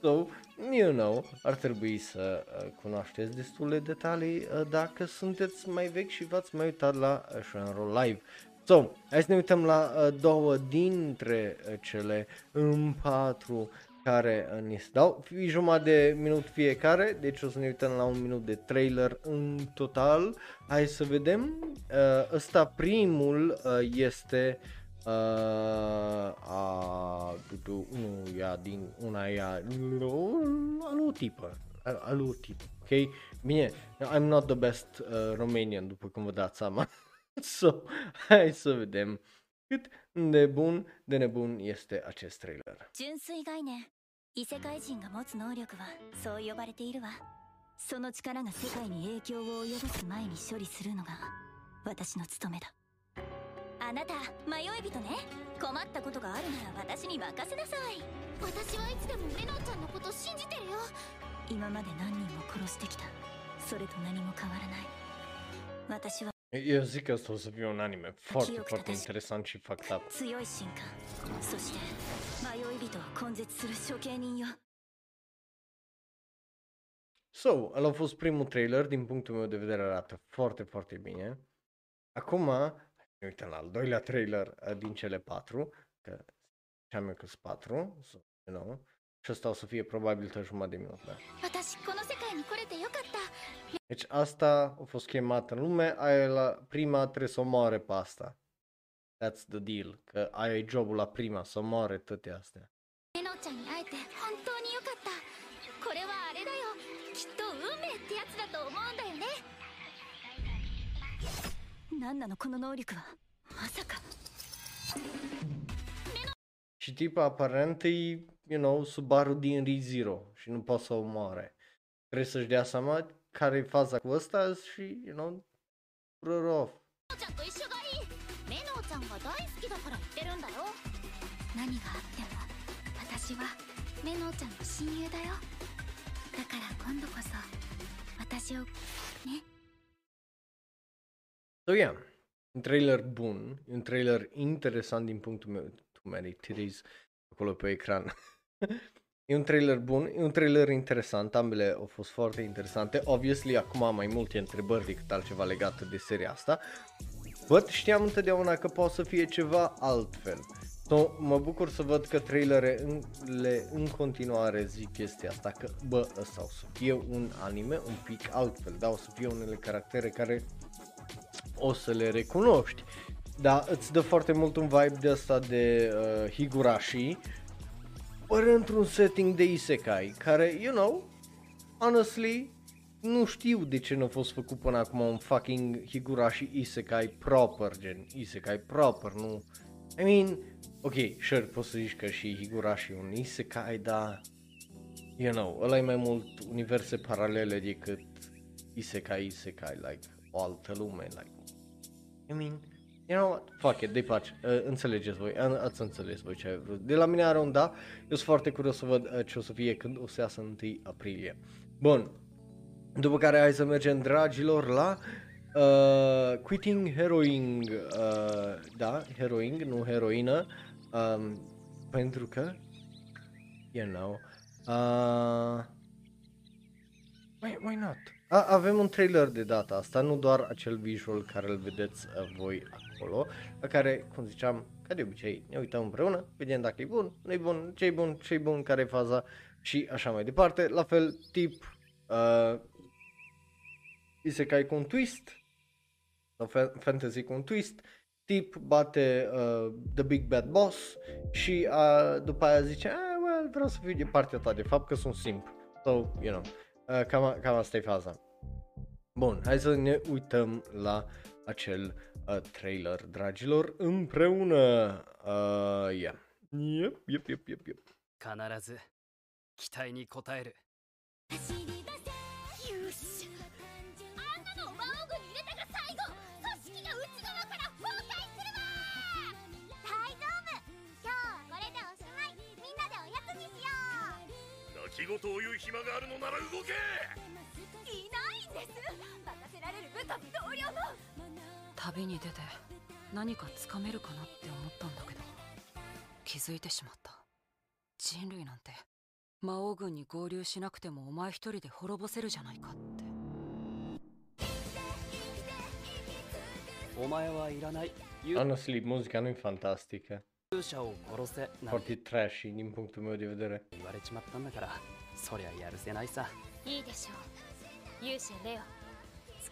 So, you know, ar trebui să uh, cunoașteți destule detalii uh, dacă sunteți mai vechi și v-ați mai uitat la uh, Shenron Live. So, hai să ne uităm la uh, două dintre uh, cele în patru care uh, ni se dau. Fii jumătate de minut fiecare, deci o să ne uităm la un minut de trailer în total. Hai să vedem. Uh, ăsta primul uh, este Uh, a, tu, tu, unul ia din, una ia, alutipă, alutipă, ok? Bine, I'm not the best uh, Romanian, după cum vă dați seama. *laughs* so, hai să vedem cât de bun, de nebun este acest trailer. 純粋概念。異世界人が持つ能力はそう呼ばれているわ。その力が世界に影響を及ぼす前に処理するのが私の務めだ。あなた迷い人ね。困ったことがあるなら私に任せなさい。私はいつでもメノンちゃんのこと信じてるよ。今まで何人も殺してきた。それと何も変わらない。私は Eu zic că ăsta o să fie un anime foarte, foarte interesant și fucked up. 強い神官そして迷い人を根絶する処刑人よ So, ăla a fost primul trailer, din punctul meu de vedere arată foarte, foarte bine. Acum, ne uităm la al doilea trailer uh, din cele patru, că ziceam eu că sunt patru, so, you know, și ăsta o să fie probabil tot jumătate de minut, da. Deci asta a fost chemată în lume, aia e la prima trebuie să omoare pe asta. That's the deal, că aia e jobul la prima, să omoare toate astea. メノンちゃんに会えて本当によかったこれはあれだよきっと運命ってやつだと思うんだよね何なのこの能力はまさか Și tipa aparent e, you know, Subaru din ReZero și nu poate să o omoare. Trebuie să-și dea seama care e faza cu ăsta și, you know, rur off. メノンちゃんと一緒がいいメノンちゃんが大好きだから言ってるんだよ何があっても私はメノンちゃんの親友だよだから今度こそ私をね So, yeah, un trailer bun, un trailer interesant din punctul meu, too many titties acolo pe ecran. *laughs* e un trailer bun, e un trailer interesant, ambele au fost foarte interesante. Obviously, acum am mai multe întrebări decât altceva legat de seria asta. Văd, știam întotdeauna că poate să fie ceva altfel. So, mă bucur să văd că trailere în, le, în continuare zic chestia asta, că bă, ăsta o să fie un anime un pic altfel, da, o să fie unele caractere care o să le recunoști. Da, îți dă foarte mult un vibe de asta de uh, Higurashi, ori într-un setting de isekai, care, you know, honestly, nu știu de ce nu a fost făcut până acum un fucking Higurashi isekai proper, gen isekai proper, nu... I mean, ok, sure, poți să zici că și Higurashi e un isekai, dar, you know, ăla e mai mult universe paralele decât isekai, isekai, like, o altă lume, like, I mean, you know what, fuck it, de pace, uh, înțelegeți voi, uh, ați înțeles voi ce ai vrut. De la mine are un da, eu sunt foarte curios să văd uh, ce o să fie când o să iasă 1 aprilie. Bun, după care hai să mergem, dragilor, la uh, Quitting Heroing, uh, da, heroing, nu heroină, um, pentru că, you know, uh, why, why not? A, avem un trailer de data asta, nu doar acel visual care îl vedeți uh, voi acolo, la care, cum ziceam, ca de obicei, ne uităm împreună, vedem dacă e bun, nu e bun, ce e bun, ce e bun, care e faza și așa mai departe. La fel, tip, uh, isekai cu un twist, sau fa- fantasy cu un twist, tip bate uh, The Big Bad Boss și uh, după aia zice, ah, well, vreau să fiu de partea ta, de fapt că sunt simp. So, you know, uh, cam, cam asta e faza. Bun, hai să ne uităm la acel uh, trailer, dragilor, împreună. Uh, yeah. Yep, yep, yep, yep, yep. 必ず期待に応える。よし。あんなのを魔王軍に入れたが最後組織が内側から崩壊するわ。大丈夫。今日はこれでおしまい。みんなでおやつにしよう。泣き言を言う暇があるのなら動け。いないんです。任せられる部下同僚の旅に出て何かつかめるかなって思ったんだけど気づいてしまった。人類なんて魔王軍に合流しなくてもお前一人で滅ぼせるじゃないかって。お前はいらない。Honestly, muzica nu e fantastică. 勇者を殺せ。なんて。Foarte trashy din punctul meu de vedere. 言われちまったんだからそりゃやるせないさ。いいでしょう。勇者レオ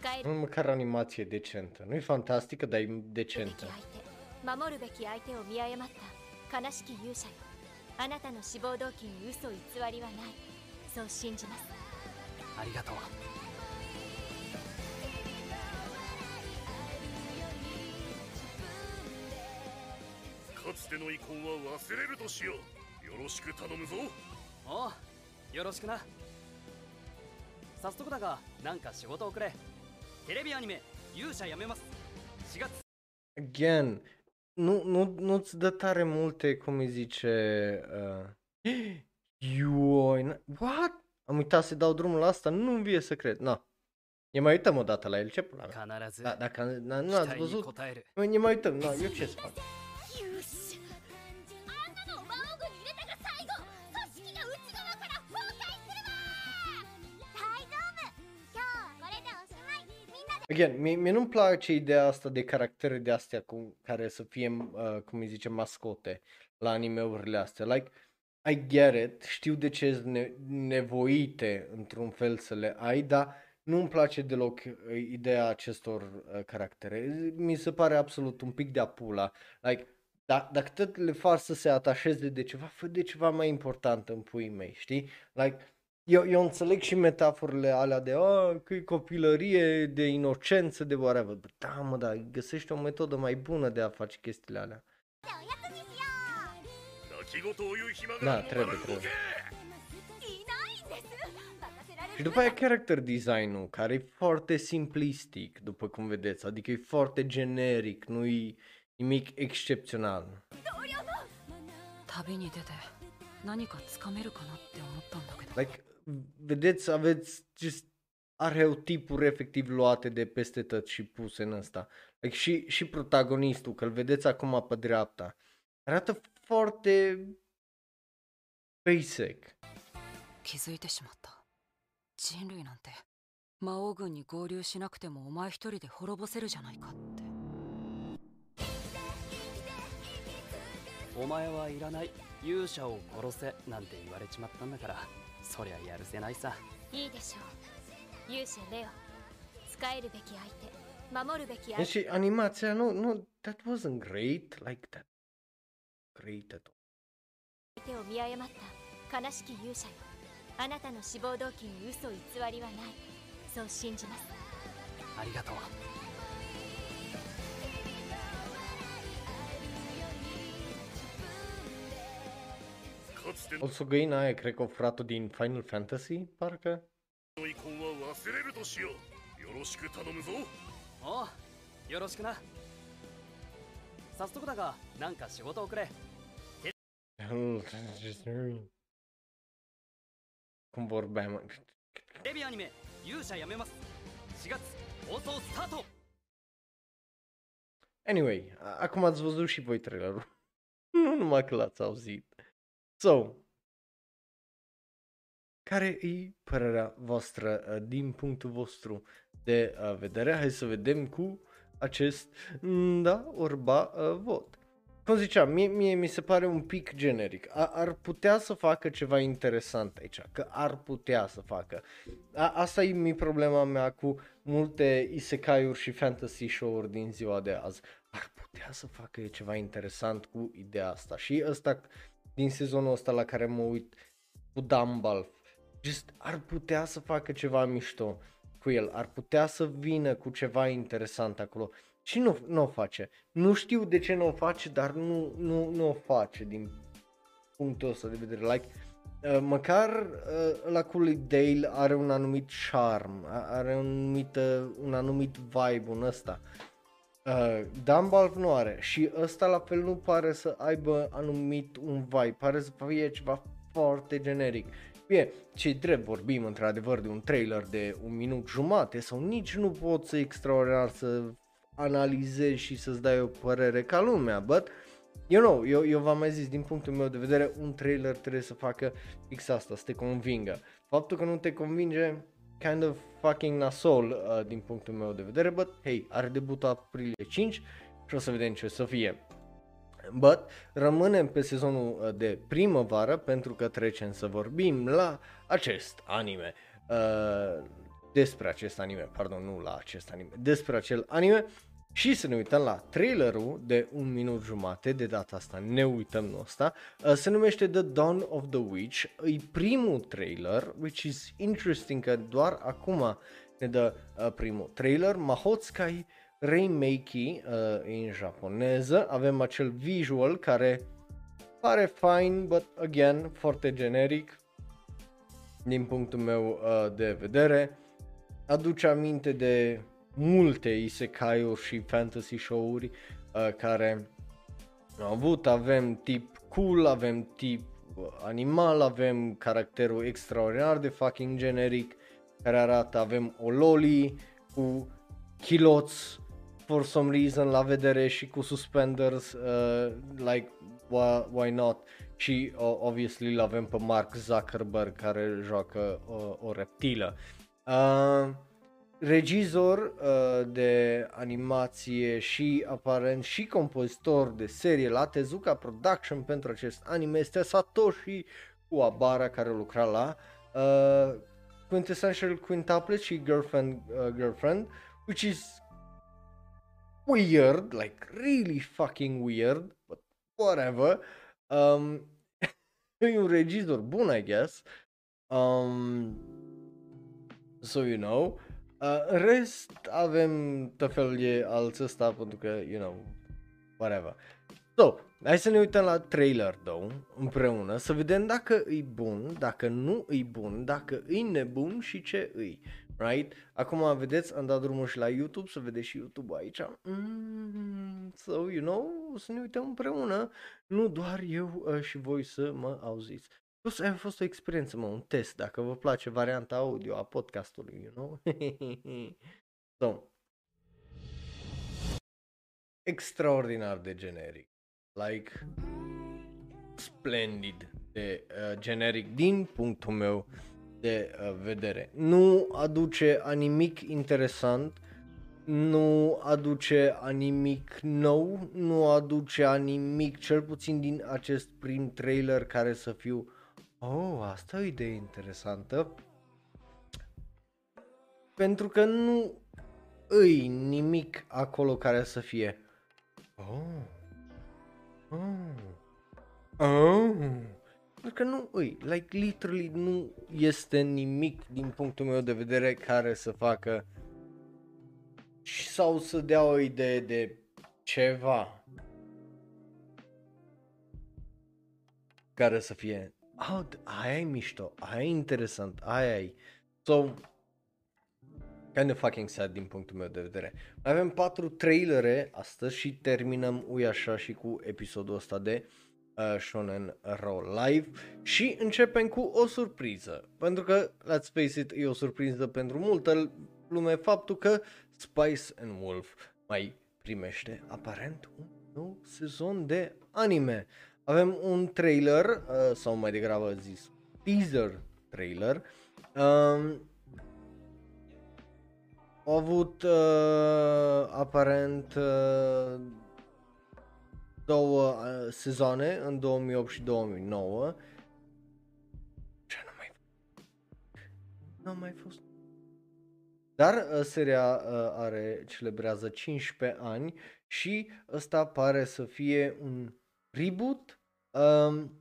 使える。Măcar animație decentă. Nu e fantastică, dar e 守るべき相手を見誤った悲しき勇者よあなたの志望動機に嘘偽りはないそう信じますありがとうかつての遺恨は忘れるとしようよろしく頼むぞおうよろしくな早速だがなんか仕事をくれ Again, nu, nu, nu-ți dă tare multe, cum îi zice, uh, *gasps* what? Am uitat să dau drumul la asta, nu-mi vie să cred, na. Ne mai uităm o dată la el, ce pula? Da, dacă na, nu ați văzut, ne mai uităm, na, eu ce să fac? Again, mie, mie nu-mi place ideea asta de caractere de astea cu, care să fie, uh, cum îi zice, mascote la animeurile astea. Like, I get it, știu de ce sunt ne- nevoite într-un fel să le ai, dar nu-mi place deloc uh, ideea acestor uh, caractere. Mi se pare absolut un pic de apula. Like, da, dacă tot le faci să se atașeze de ceva, fă de ceva mai important în puii mei, știi? Like, eu, eu înțeleg și metaforele alea de oh, că e copilărie, de inocență, de whatever. Bă, Da, mă, da, găsește o metodă mai bună de a face chestiile alea. おやつにしよ泣き言を言う暇ながテレビテレビ動けういないんです任せられ Și る după aia character design-ul, care e foarte simplistic, după cum vedeți, adică e foarte generic, nu e nimic excepțional. 旅に出て何かつかめるかなって思ったんだけど Like, vedeți, aveți just arheotipuri efectiv luate de peste tot și puse în ăsta. Like, și, și protagonistul, că îl vedeți acum pe dreapta, arată foarte basic. 気づいてしまった人類なんて魔王軍に合流しなくてもお前一人で滅ぼせるじゃないかってお前はいらない勇者を殺せなんて言われちまったんだから そりゃやるせないさ。いいでしょう。勇者レオ。使えるべき相手。守るべき相手。Deci animația nu, nu, that wasn't great, like that. Great at all. 手を見誤った。悲しき勇者よ。あなたの志望動機に嘘偽りはない。そう信じます。ありがとうかつて O să găina aia, cred că o fratul din Final Fantasy, parcă? の遺恨は忘れるとしようよろしく頼むぞおうよろしくな早速だがなんか仕事をくれ Cum vorbeam. テレビアニメ勇者やめます4月放送スタート Anyway, a- acum ați văzut și voi trailerul. *laughs* nu numai că l-ați auzit. So, care e părerea voastră uh, din punctul vostru de uh, vedere? Hai să vedem cu acest mm, da, orba uh, vot. Cum ziceam, mie, mie mi se pare un pic generic. A, ar putea să facă ceva interesant aici, că ar putea să facă. A, asta e mi problema mea cu multe isekai-uri și fantasy show-uri din ziua de azi. Ar putea să facă ceva interesant cu ideea asta. Și ăsta din sezonul ăsta la care mă uit cu Dumbalf, just ar putea să facă ceva mișto cu el, ar putea să vină cu ceva interesant acolo. Și nu, nu o face. Nu știu de ce nu o face, dar nu, nu, nu o face din punctul ăsta de vedere. Like, uh, măcar uh, la cu lui Dale are un anumit charm, a- are un anumit, uh, un anumit vibe în ăsta. Uh, Dumbalf nu are și ăsta la fel nu pare să aibă anumit un vibe, pare să fie ceva foarte generic. Bine, ce drept vorbim într-adevăr de un trailer de un minut jumate sau nici nu pot să extraordinar să analizezi și să-ți dai o părere ca lumea, but you know, eu, eu v-am mai zis, din punctul meu de vedere, un trailer trebuie să facă fix asta, să te convingă. Faptul că nu te convinge, kind of fucking nasol uh, din punctul meu de vedere, but hey, are debutul aprilie 5 și o să vedem ce o să fie. But rămânem pe sezonul uh, de primăvară pentru că trecem să vorbim la acest anime. Uh, despre acest anime, pardon, nu la acest anime, despre acel anime și să ne uităm la trailerul de un minut jumate, de data asta ne uităm la asta, uh, se numește The Dawn of the Witch, e primul trailer, which is interesting că doar acum ne dă uh, primul trailer, Mahotsukai remake uh, în japoneză, avem acel visual care pare fine, but again, foarte generic din punctul meu uh, de vedere, aduce aminte de multe isekai-uri și fantasy show-uri uh, care au avut, avem tip cool, avem tip uh, animal, avem caracterul extraordinar de fucking generic care arată, avem o loli cu chiloți for some reason la vedere și cu suspenders, uh, like why, why not și uh, obviously l avem pe Mark Zuckerberg care joacă uh, o reptilă. Uh, regizor uh, de animație și aparent și compozitor de serie la Tezuka Production pentru acest anime este Satoshi Uabara care lucra la uh, Quintessential Quintuplet și Girlfriend, uh, Girlfriend which is weird, like really fucking weird, but whatever. Um, *laughs* e un regizor bun, I guess. Um, so you know. Uh, în rest avem tot felul de alți ăsta pentru că, you know, whatever. So, hai să ne uităm la trailer, though, împreună, să vedem dacă e bun, dacă nu e bun, dacă e nebun și ce e, right? Acum, vedeți, am dat drumul și la YouTube, să vedeți și YouTube aici. Mm, so, you know, să ne uităm împreună, nu doar eu uh, și voi să mă auziți. Plus, a fost o experiență, mă, un test, dacă vă place varianta audio a podcastului, you know? *laughs* so, extraordinar de generic, like, splendid de uh, generic din punctul meu de uh, vedere. Nu aduce a nimic interesant, nu aduce a nimic nou, nu aduce a nimic, cel puțin din acest prim trailer care să fiu Oh, asta e o idee interesantă. Pentru că nu îi nimic acolo care să fie. Oh. Oh. Oh. Pentru că nu îi, like literally nu este nimic din punctul meu de vedere care să facă sau să dea o idee de ceva care să fie oh, aia e mișto, aia e interesant, aia e. So, kind of fucking sad din punctul meu de vedere. Mai avem patru trailere astăzi și terminăm ui așa și cu episodul ăsta de uh, Shonen Raw Live și începem cu o surpriză. Pentru că, let's face it, e o surpriză pentru multă lume faptul că Spice and Wolf mai primește aparent un nou sezon de anime. Avem un trailer, uh, sau mai degrabă zis, teaser trailer. Um, au avut uh, aparent uh, două uh, sezoane în 2008 și 2009. Ce nu mai Nu mai fost. Dar uh, seria uh, are celebrează 15 ani și ăsta pare să fie un reboot. Um,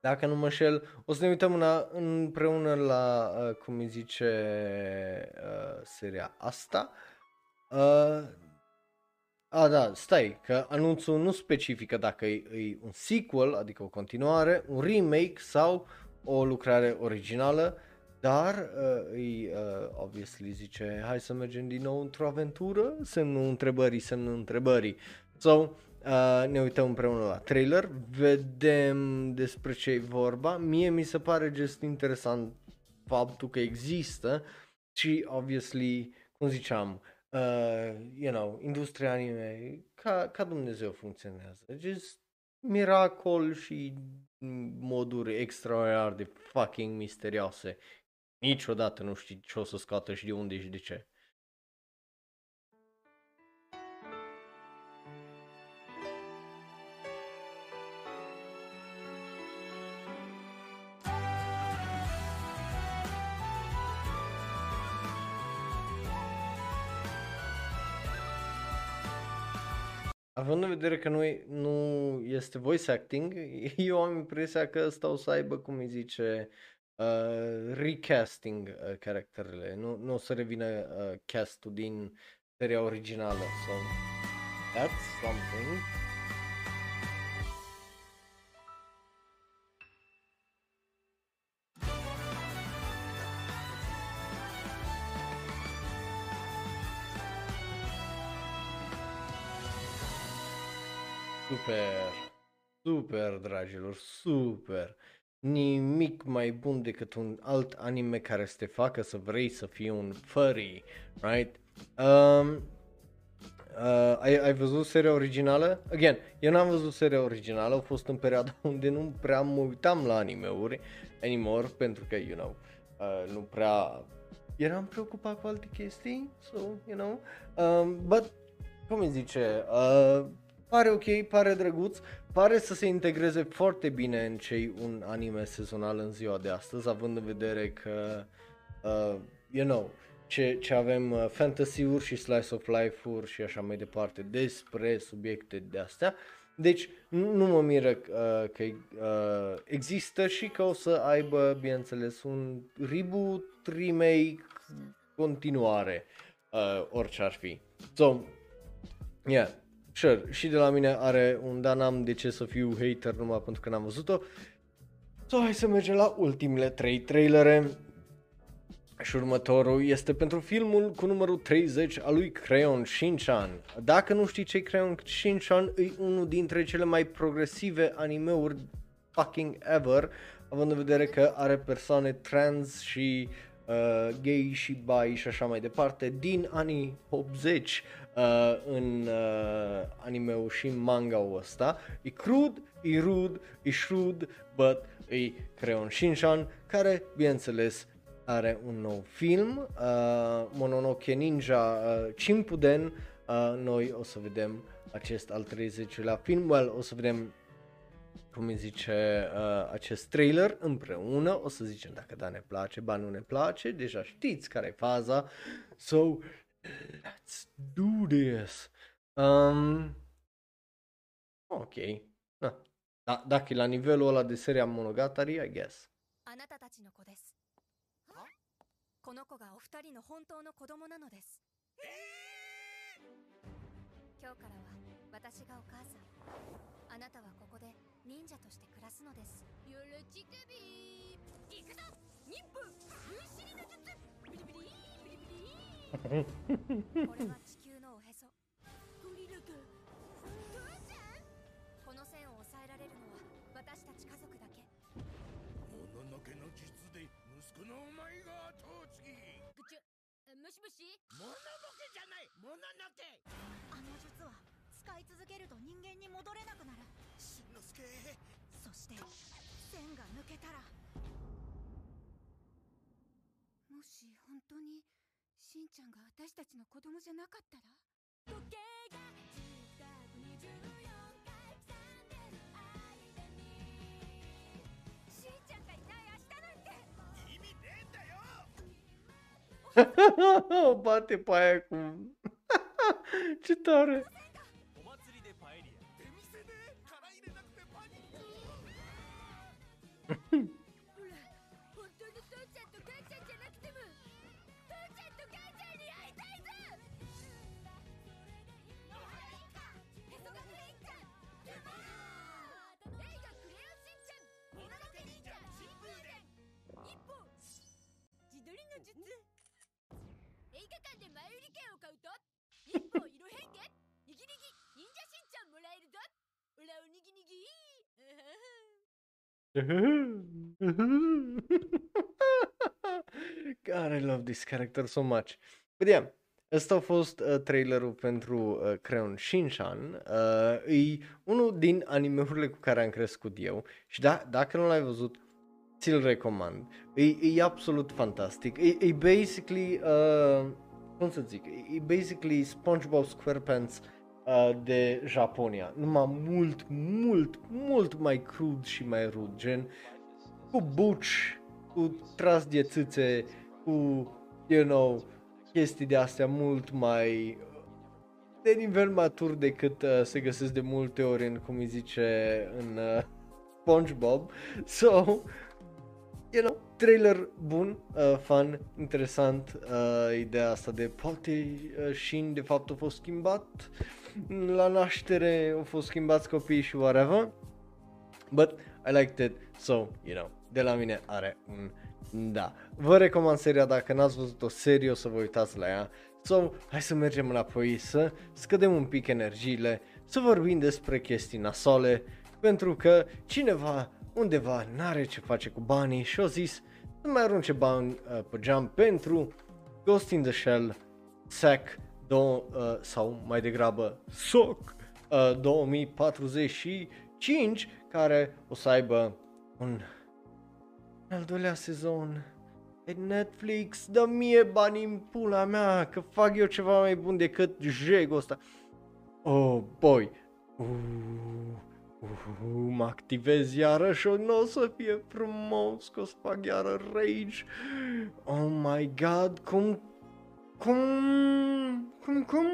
dacă nu mă șel, o să ne uităm una, împreună la, uh, cum îi zice, uh, seria asta. Uh, a, da, stai, că anunțul nu specifică dacă e, e un sequel, adică o continuare, un remake sau o lucrare originală, dar uh, e, uh, obviously zice, hai să mergem din nou într-o aventură, semnul întrebării, semnul întrebării. So, Uh, ne uităm împreună la trailer, vedem despre ce e vorba. Mie mi se pare just interesant faptul că există și obviously, cum ziceam, uh, you know, industria anime ca, ca Dumnezeu funcționează. Just miracol și moduri extraordinar de fucking misterioase. Niciodată nu știi ce o să scoată și de unde și de ce. Având în vedere că nu, e, nu este voice acting, *laughs* eu am impresia că ăsta o să aibă, cum îi zice, uh, recasting uh, caracterele. Nu, nu o să revină uh, castul din seria originală. So, that's something. Super, super, dragilor, super. Nimic mai bun decât un alt anime care să te facă să vrei să fii un furry, right? Um, uh, ai, ai văzut seria originală? Again, eu n-am văzut seria originală, a fost în perioada *laughs* unde nu prea mă uitam la animeuri anymore, pentru că, you know, uh, nu prea eram preocupat cu alte chestii, so, you know, um, but, cum îi zice, uh, pare ok, pare drăguț, pare să se integreze foarte bine în cei un anime sezonal în ziua de astăzi, având în vedere că, uh, you know, ce, ce avem uh, fantasy-uri și slice of life-uri și așa mai departe despre subiecte de astea. Deci nu, nu mă miră uh, că uh, există și că o să aibă, bineînțeles, un reboot, remake, continuare, uh, orice ar fi. So, yeah, sure, și de la mine are un da, n-am de ce să fiu hater numai pentru că n-am văzut-o. So, hai să mergem la ultimele trei trailere. Și următorul este pentru filmul cu numărul 30 al lui Crayon Shinchan. Dacă nu știi ce Crayon Shinchan, e unul dintre cele mai progresive animeuri fucking ever, având în vedere că are persoane trans și uh, gay și bi și așa mai departe din anii 80 uh, în uh, animeul și manga-ul ăsta. E crud, e rude, e shrewd, but e Crayon Shinchan, care, bineînțeles, are un nou film, uh, Mononoke Ninja uh, Chimpuden, uh, noi o să vedem acest al 30-lea film, well, o să vedem cum îi zice uh, acest trailer împreună, o să zicem dacă da ne place, ba nu ne place, deja știți care e faza, so let's do this. Um, ok, da. da, e la nivelul ăla de seria Monogatari, I guess. あなたたちの子ですこの子がお二人の本当の子供なのです今日からは私がお母さんあなたはここで忍者として暮らすのですよろちくび行くぞ忍法これは地球のおへそ。ゴリラか父ちゃんこの線を抑えられるのは私たち家族だけもののけの術で息子のお前が後継ぎぐちゅもしもしもののけじゃないもののけあの術は使い続けると人間に戻れなくなる。しんのすけ。そして線が抜けたら。もし本当にしんちゃんが私たちの子供じゃなかったら？時計が近く24回刻んでる間にしんちゃんがいない明日なんて。意味ねえんだよ！o bate pe aia cu... Ce tare! 館で前売り券を買うと一歩色変化にぎにぎ忍者しんちゃんもらえるぞオラおにぎにぎあはは God, I love this character so much. But yeah, ăsta a fost uh, trailerul pentru uh, Crayon Shinchan. Uh, e unul din animeurile cu care am crescut eu și da, dacă nu l-ai văzut, ți-l recomand. E, e absolut fantastic. E, e basically, uh, cum să zic, e, e basically SpongeBob SquarePants uh, de Japonia. Numai mult, mult, mult mai crud și mai rud, gen cu buci, cu tras de țâțe, cu, you know, chestii de astea mult mai de nivel matur decât uh, se găsesc de multe ori în, cum îi zice, în uh, SpongeBob. *laughs* So, you know, trailer bun, uh, fun, interesant, uh, ideea asta de poate uh, Shin de fapt a fost schimbat la naștere, au fost schimbați copiii și whatever. But I liked it, so, you know, de la mine are un da. Vă recomand seria dacă n-ați văzut o serie o să vă uitați la ea. So, hai să mergem înapoi să scădem un pic energiile, să vorbim despre chestii nasole, pentru că cineva undeva n-are ce face cu banii și a zis să mai arunce bani uh, pe geam pentru Ghost in the Shell SAC do- uh, sau mai degrabă SOC uh, 2045 care o să aibă un al doilea sezon pe Netflix, dă mie bani în pula mea, că fac eu ceva mai bun decât jegul ăsta. Oh, boy. Uh, uh, mă activez iarăși, o nu o să fie frumos, că o să fac iară rage. Oh my god, cum, cum, cum, cum,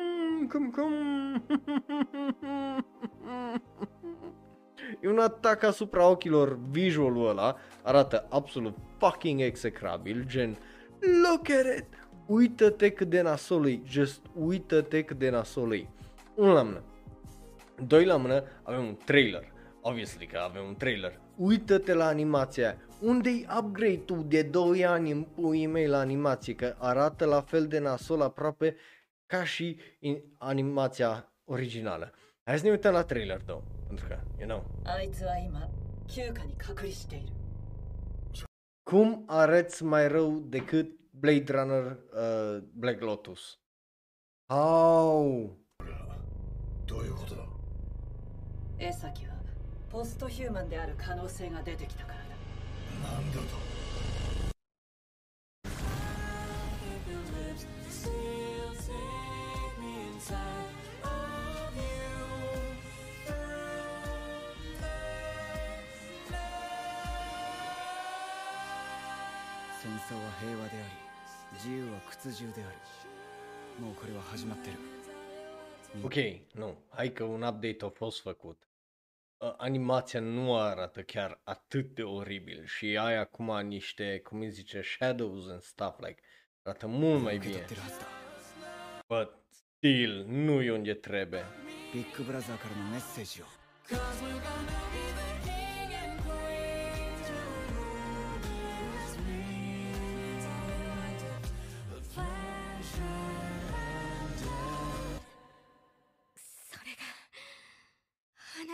cum, cum. E un atac asupra ochilor, visualul ăla arată absolut fucking execrabil, gen look at it, uită-te cât de nasol e, just uită-te cât de nasol e. Unul la mână. Doi la mână, avem un trailer, obviously că avem un trailer. Uită-te la animația aia. Unde-i upgrade-ul de 2 ani în puii mei la animație, că arată la fel de nasol aproape ca și in- animația originală. Hai să ne uităm la trailer, două, pentru că, you know, あいつは今休暇に隔離している cum arăți mai rău decât Blade Runner uh, Black Lotus? How? どういうことだ 江崎はポストヒューマンである可能性が出てきたからだ。なんだと？戦争は平和であり自由は屈辱である。もうこれは始まってる。Ok, nu, hai că un update a fost făcut. Uh, animația nu arată chiar atât de oribil și ai acum niște, cum îi zice, shadows and stuff, like, arată mult mai 受け取 bine. ってるはずだ But still, nu e unde trebuie. ビッグブラザーからのメッセージを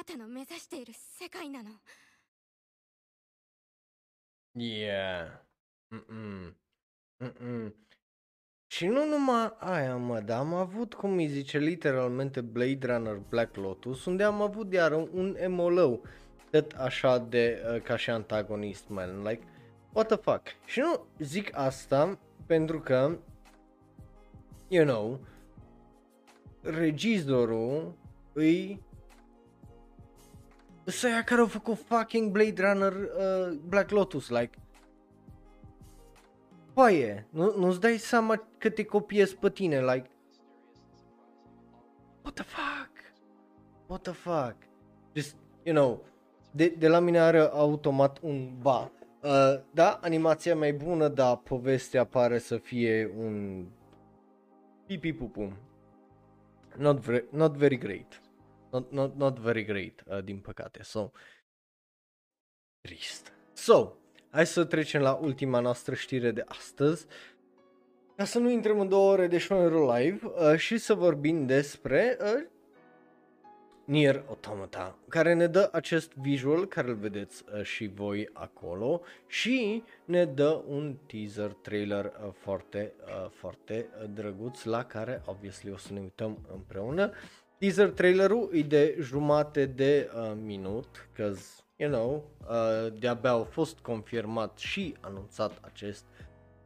なたの目指している世界なの Yeah. Mm-mm. Mm-mm. Și nu numai aia, mă, dar am avut, cum îi zice, literalmente Blade Runner Black Lotus, unde am avut iar un emolău, tot așa de, uh, ca și antagonist, man, like, what the fuck. Și nu zic asta pentru că, you know, regizorul îi Ăsta care au făcut fucking Blade Runner uh, Black Lotus, like Foaie, nu, nu-ți dai seama că te copiezi pe tine, like What the fuck? What the fuck? Just, you know, de, de la mine are automat un ba. Uh, da, animația mai bună, dar povestea pare să fie un pipi pupu. Not, very, not very great. Not, not, not very great, uh, din păcate. So, trist. So, hai să trecem la ultima noastră știre de astăzi. Ca să nu intrăm în două ore de show live uh, și să vorbim despre uh, Nier Automata, care ne dă acest visual care îl vedeți uh, și voi acolo și ne dă un teaser trailer uh, foarte, uh, foarte uh, drăguț la care obviously o să ne uităm împreună. Teaser trailerul e de jumate de uh, minut, cause, you know, uh, de-abia au fost confirmat și anunțat acest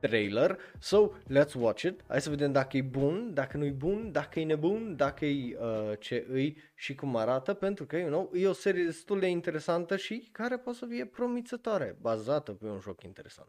trailer. So, let's watch it. Hai să vedem dacă e bun, dacă nu e bun, dacă e nebun, dacă e uh, ce îi și cum arată, pentru că, you know, e o serie destul de interesantă și care poate să fie promițătoare, bazată pe un joc interesant.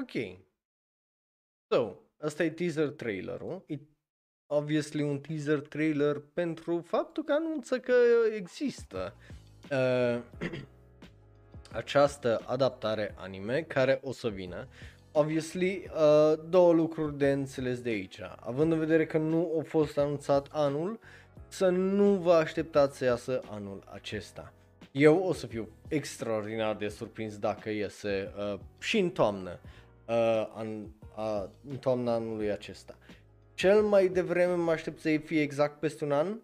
Ok. So, asta e teaser trailerul. E obviously un teaser trailer pentru faptul că anunță că există uh, *clears throat* această adaptare anime care o să vină. Obviously, uh, două lucruri de înțeles de aici. Având în vedere că nu a fost anunțat anul, să nu vă așteptați să iasă anul acesta. Eu o să fiu extraordinar de surprins dacă iese uh, și în toamnă, uh, an, uh, în toamna anului acesta. Cel mai devreme mă aștept să fie exact peste un an,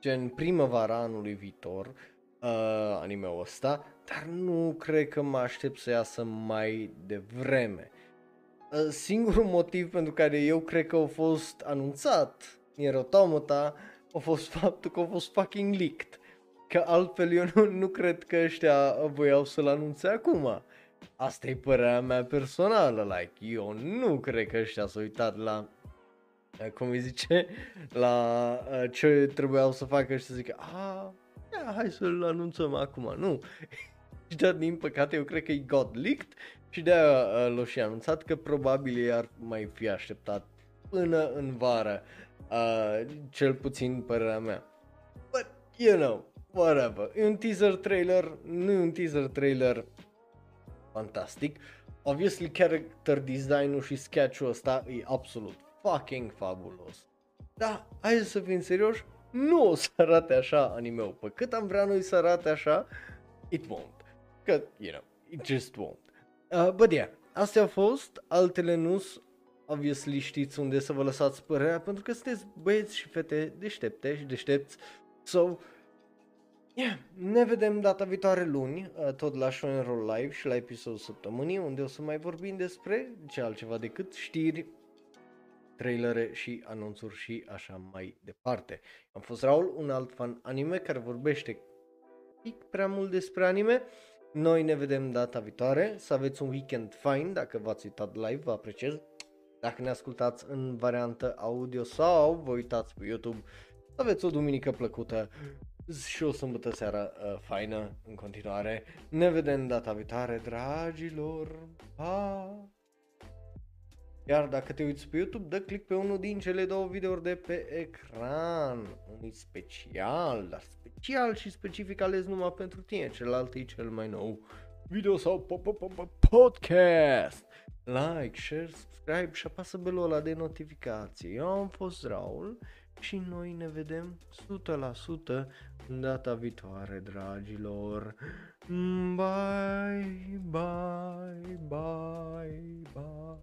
gen primăvara anului viitor, uh, anime-ul ăsta, dar nu cred că mă aștept să iasă mai devreme. Uh, singurul motiv pentru care eu cred că a fost anunțat Nier Automata a fost faptul că a fost fucking leaked. Că altfel eu nu, nu cred că ăștia voiau să-l anunțe acum. Asta e părerea mea personală, like, eu nu cred că ăștia s-au uitat la uh, cum îi zice, *laughs* la uh, ce trebuiau să facă și să zică, a, ia, hai să-l anunțăm acum, nu. *laughs* și dar din păcate eu cred că e God leaked și de-aia uh, l-a și anunțat că probabil ei ar mai fi așteptat până în vară, uh, cel puțin părerea mea. But, you know, whatever. E un teaser trailer, nu e un teaser trailer fantastic. Obviously, character design-ul și sketch-ul ăsta e absolut fucking fabulos. Da, hai să fim serioși, nu o să arate așa anime-ul. Pe cât am vrea noi să arate așa, it won't. Că, you know, it just won't. Uh, but yeah, astea au fost, altele nu obviously știți unde să vă lăsați părerea, pentru că sunteți băieți și fete deștepte și deștepți. So, yeah, ne vedem data viitoare luni, uh, tot la Shonen Roll Live și la episodul săptămânii, unde o să mai vorbim despre ce altceva decât știri, trailere și anunțuri și așa mai departe. Am fost Raul, un alt fan anime care vorbește pic prea mult despre anime. Noi ne vedem data viitoare, să aveți un weekend fain, dacă v-ați uitat live, vă apreciez. Dacă ne ascultați în variantă audio sau vă uitați pe YouTube, să aveți o duminică plăcută și o sâmbătă seara uh, faină în continuare. Ne vedem data viitoare, dragilor. Pa! Iar dacă te uiți pe YouTube, dă click pe unul din cele două videouri de pe ecran. Unul special, dar special și specific ales numai pentru tine. Celălalt e cel mai nou video sau podcast. Like, share, subscribe și apasă belul ăla de notificație. Eu am fost Raul și noi ne vedem 100% în data viitoare, dragilor. Bye, bye, bye, bye.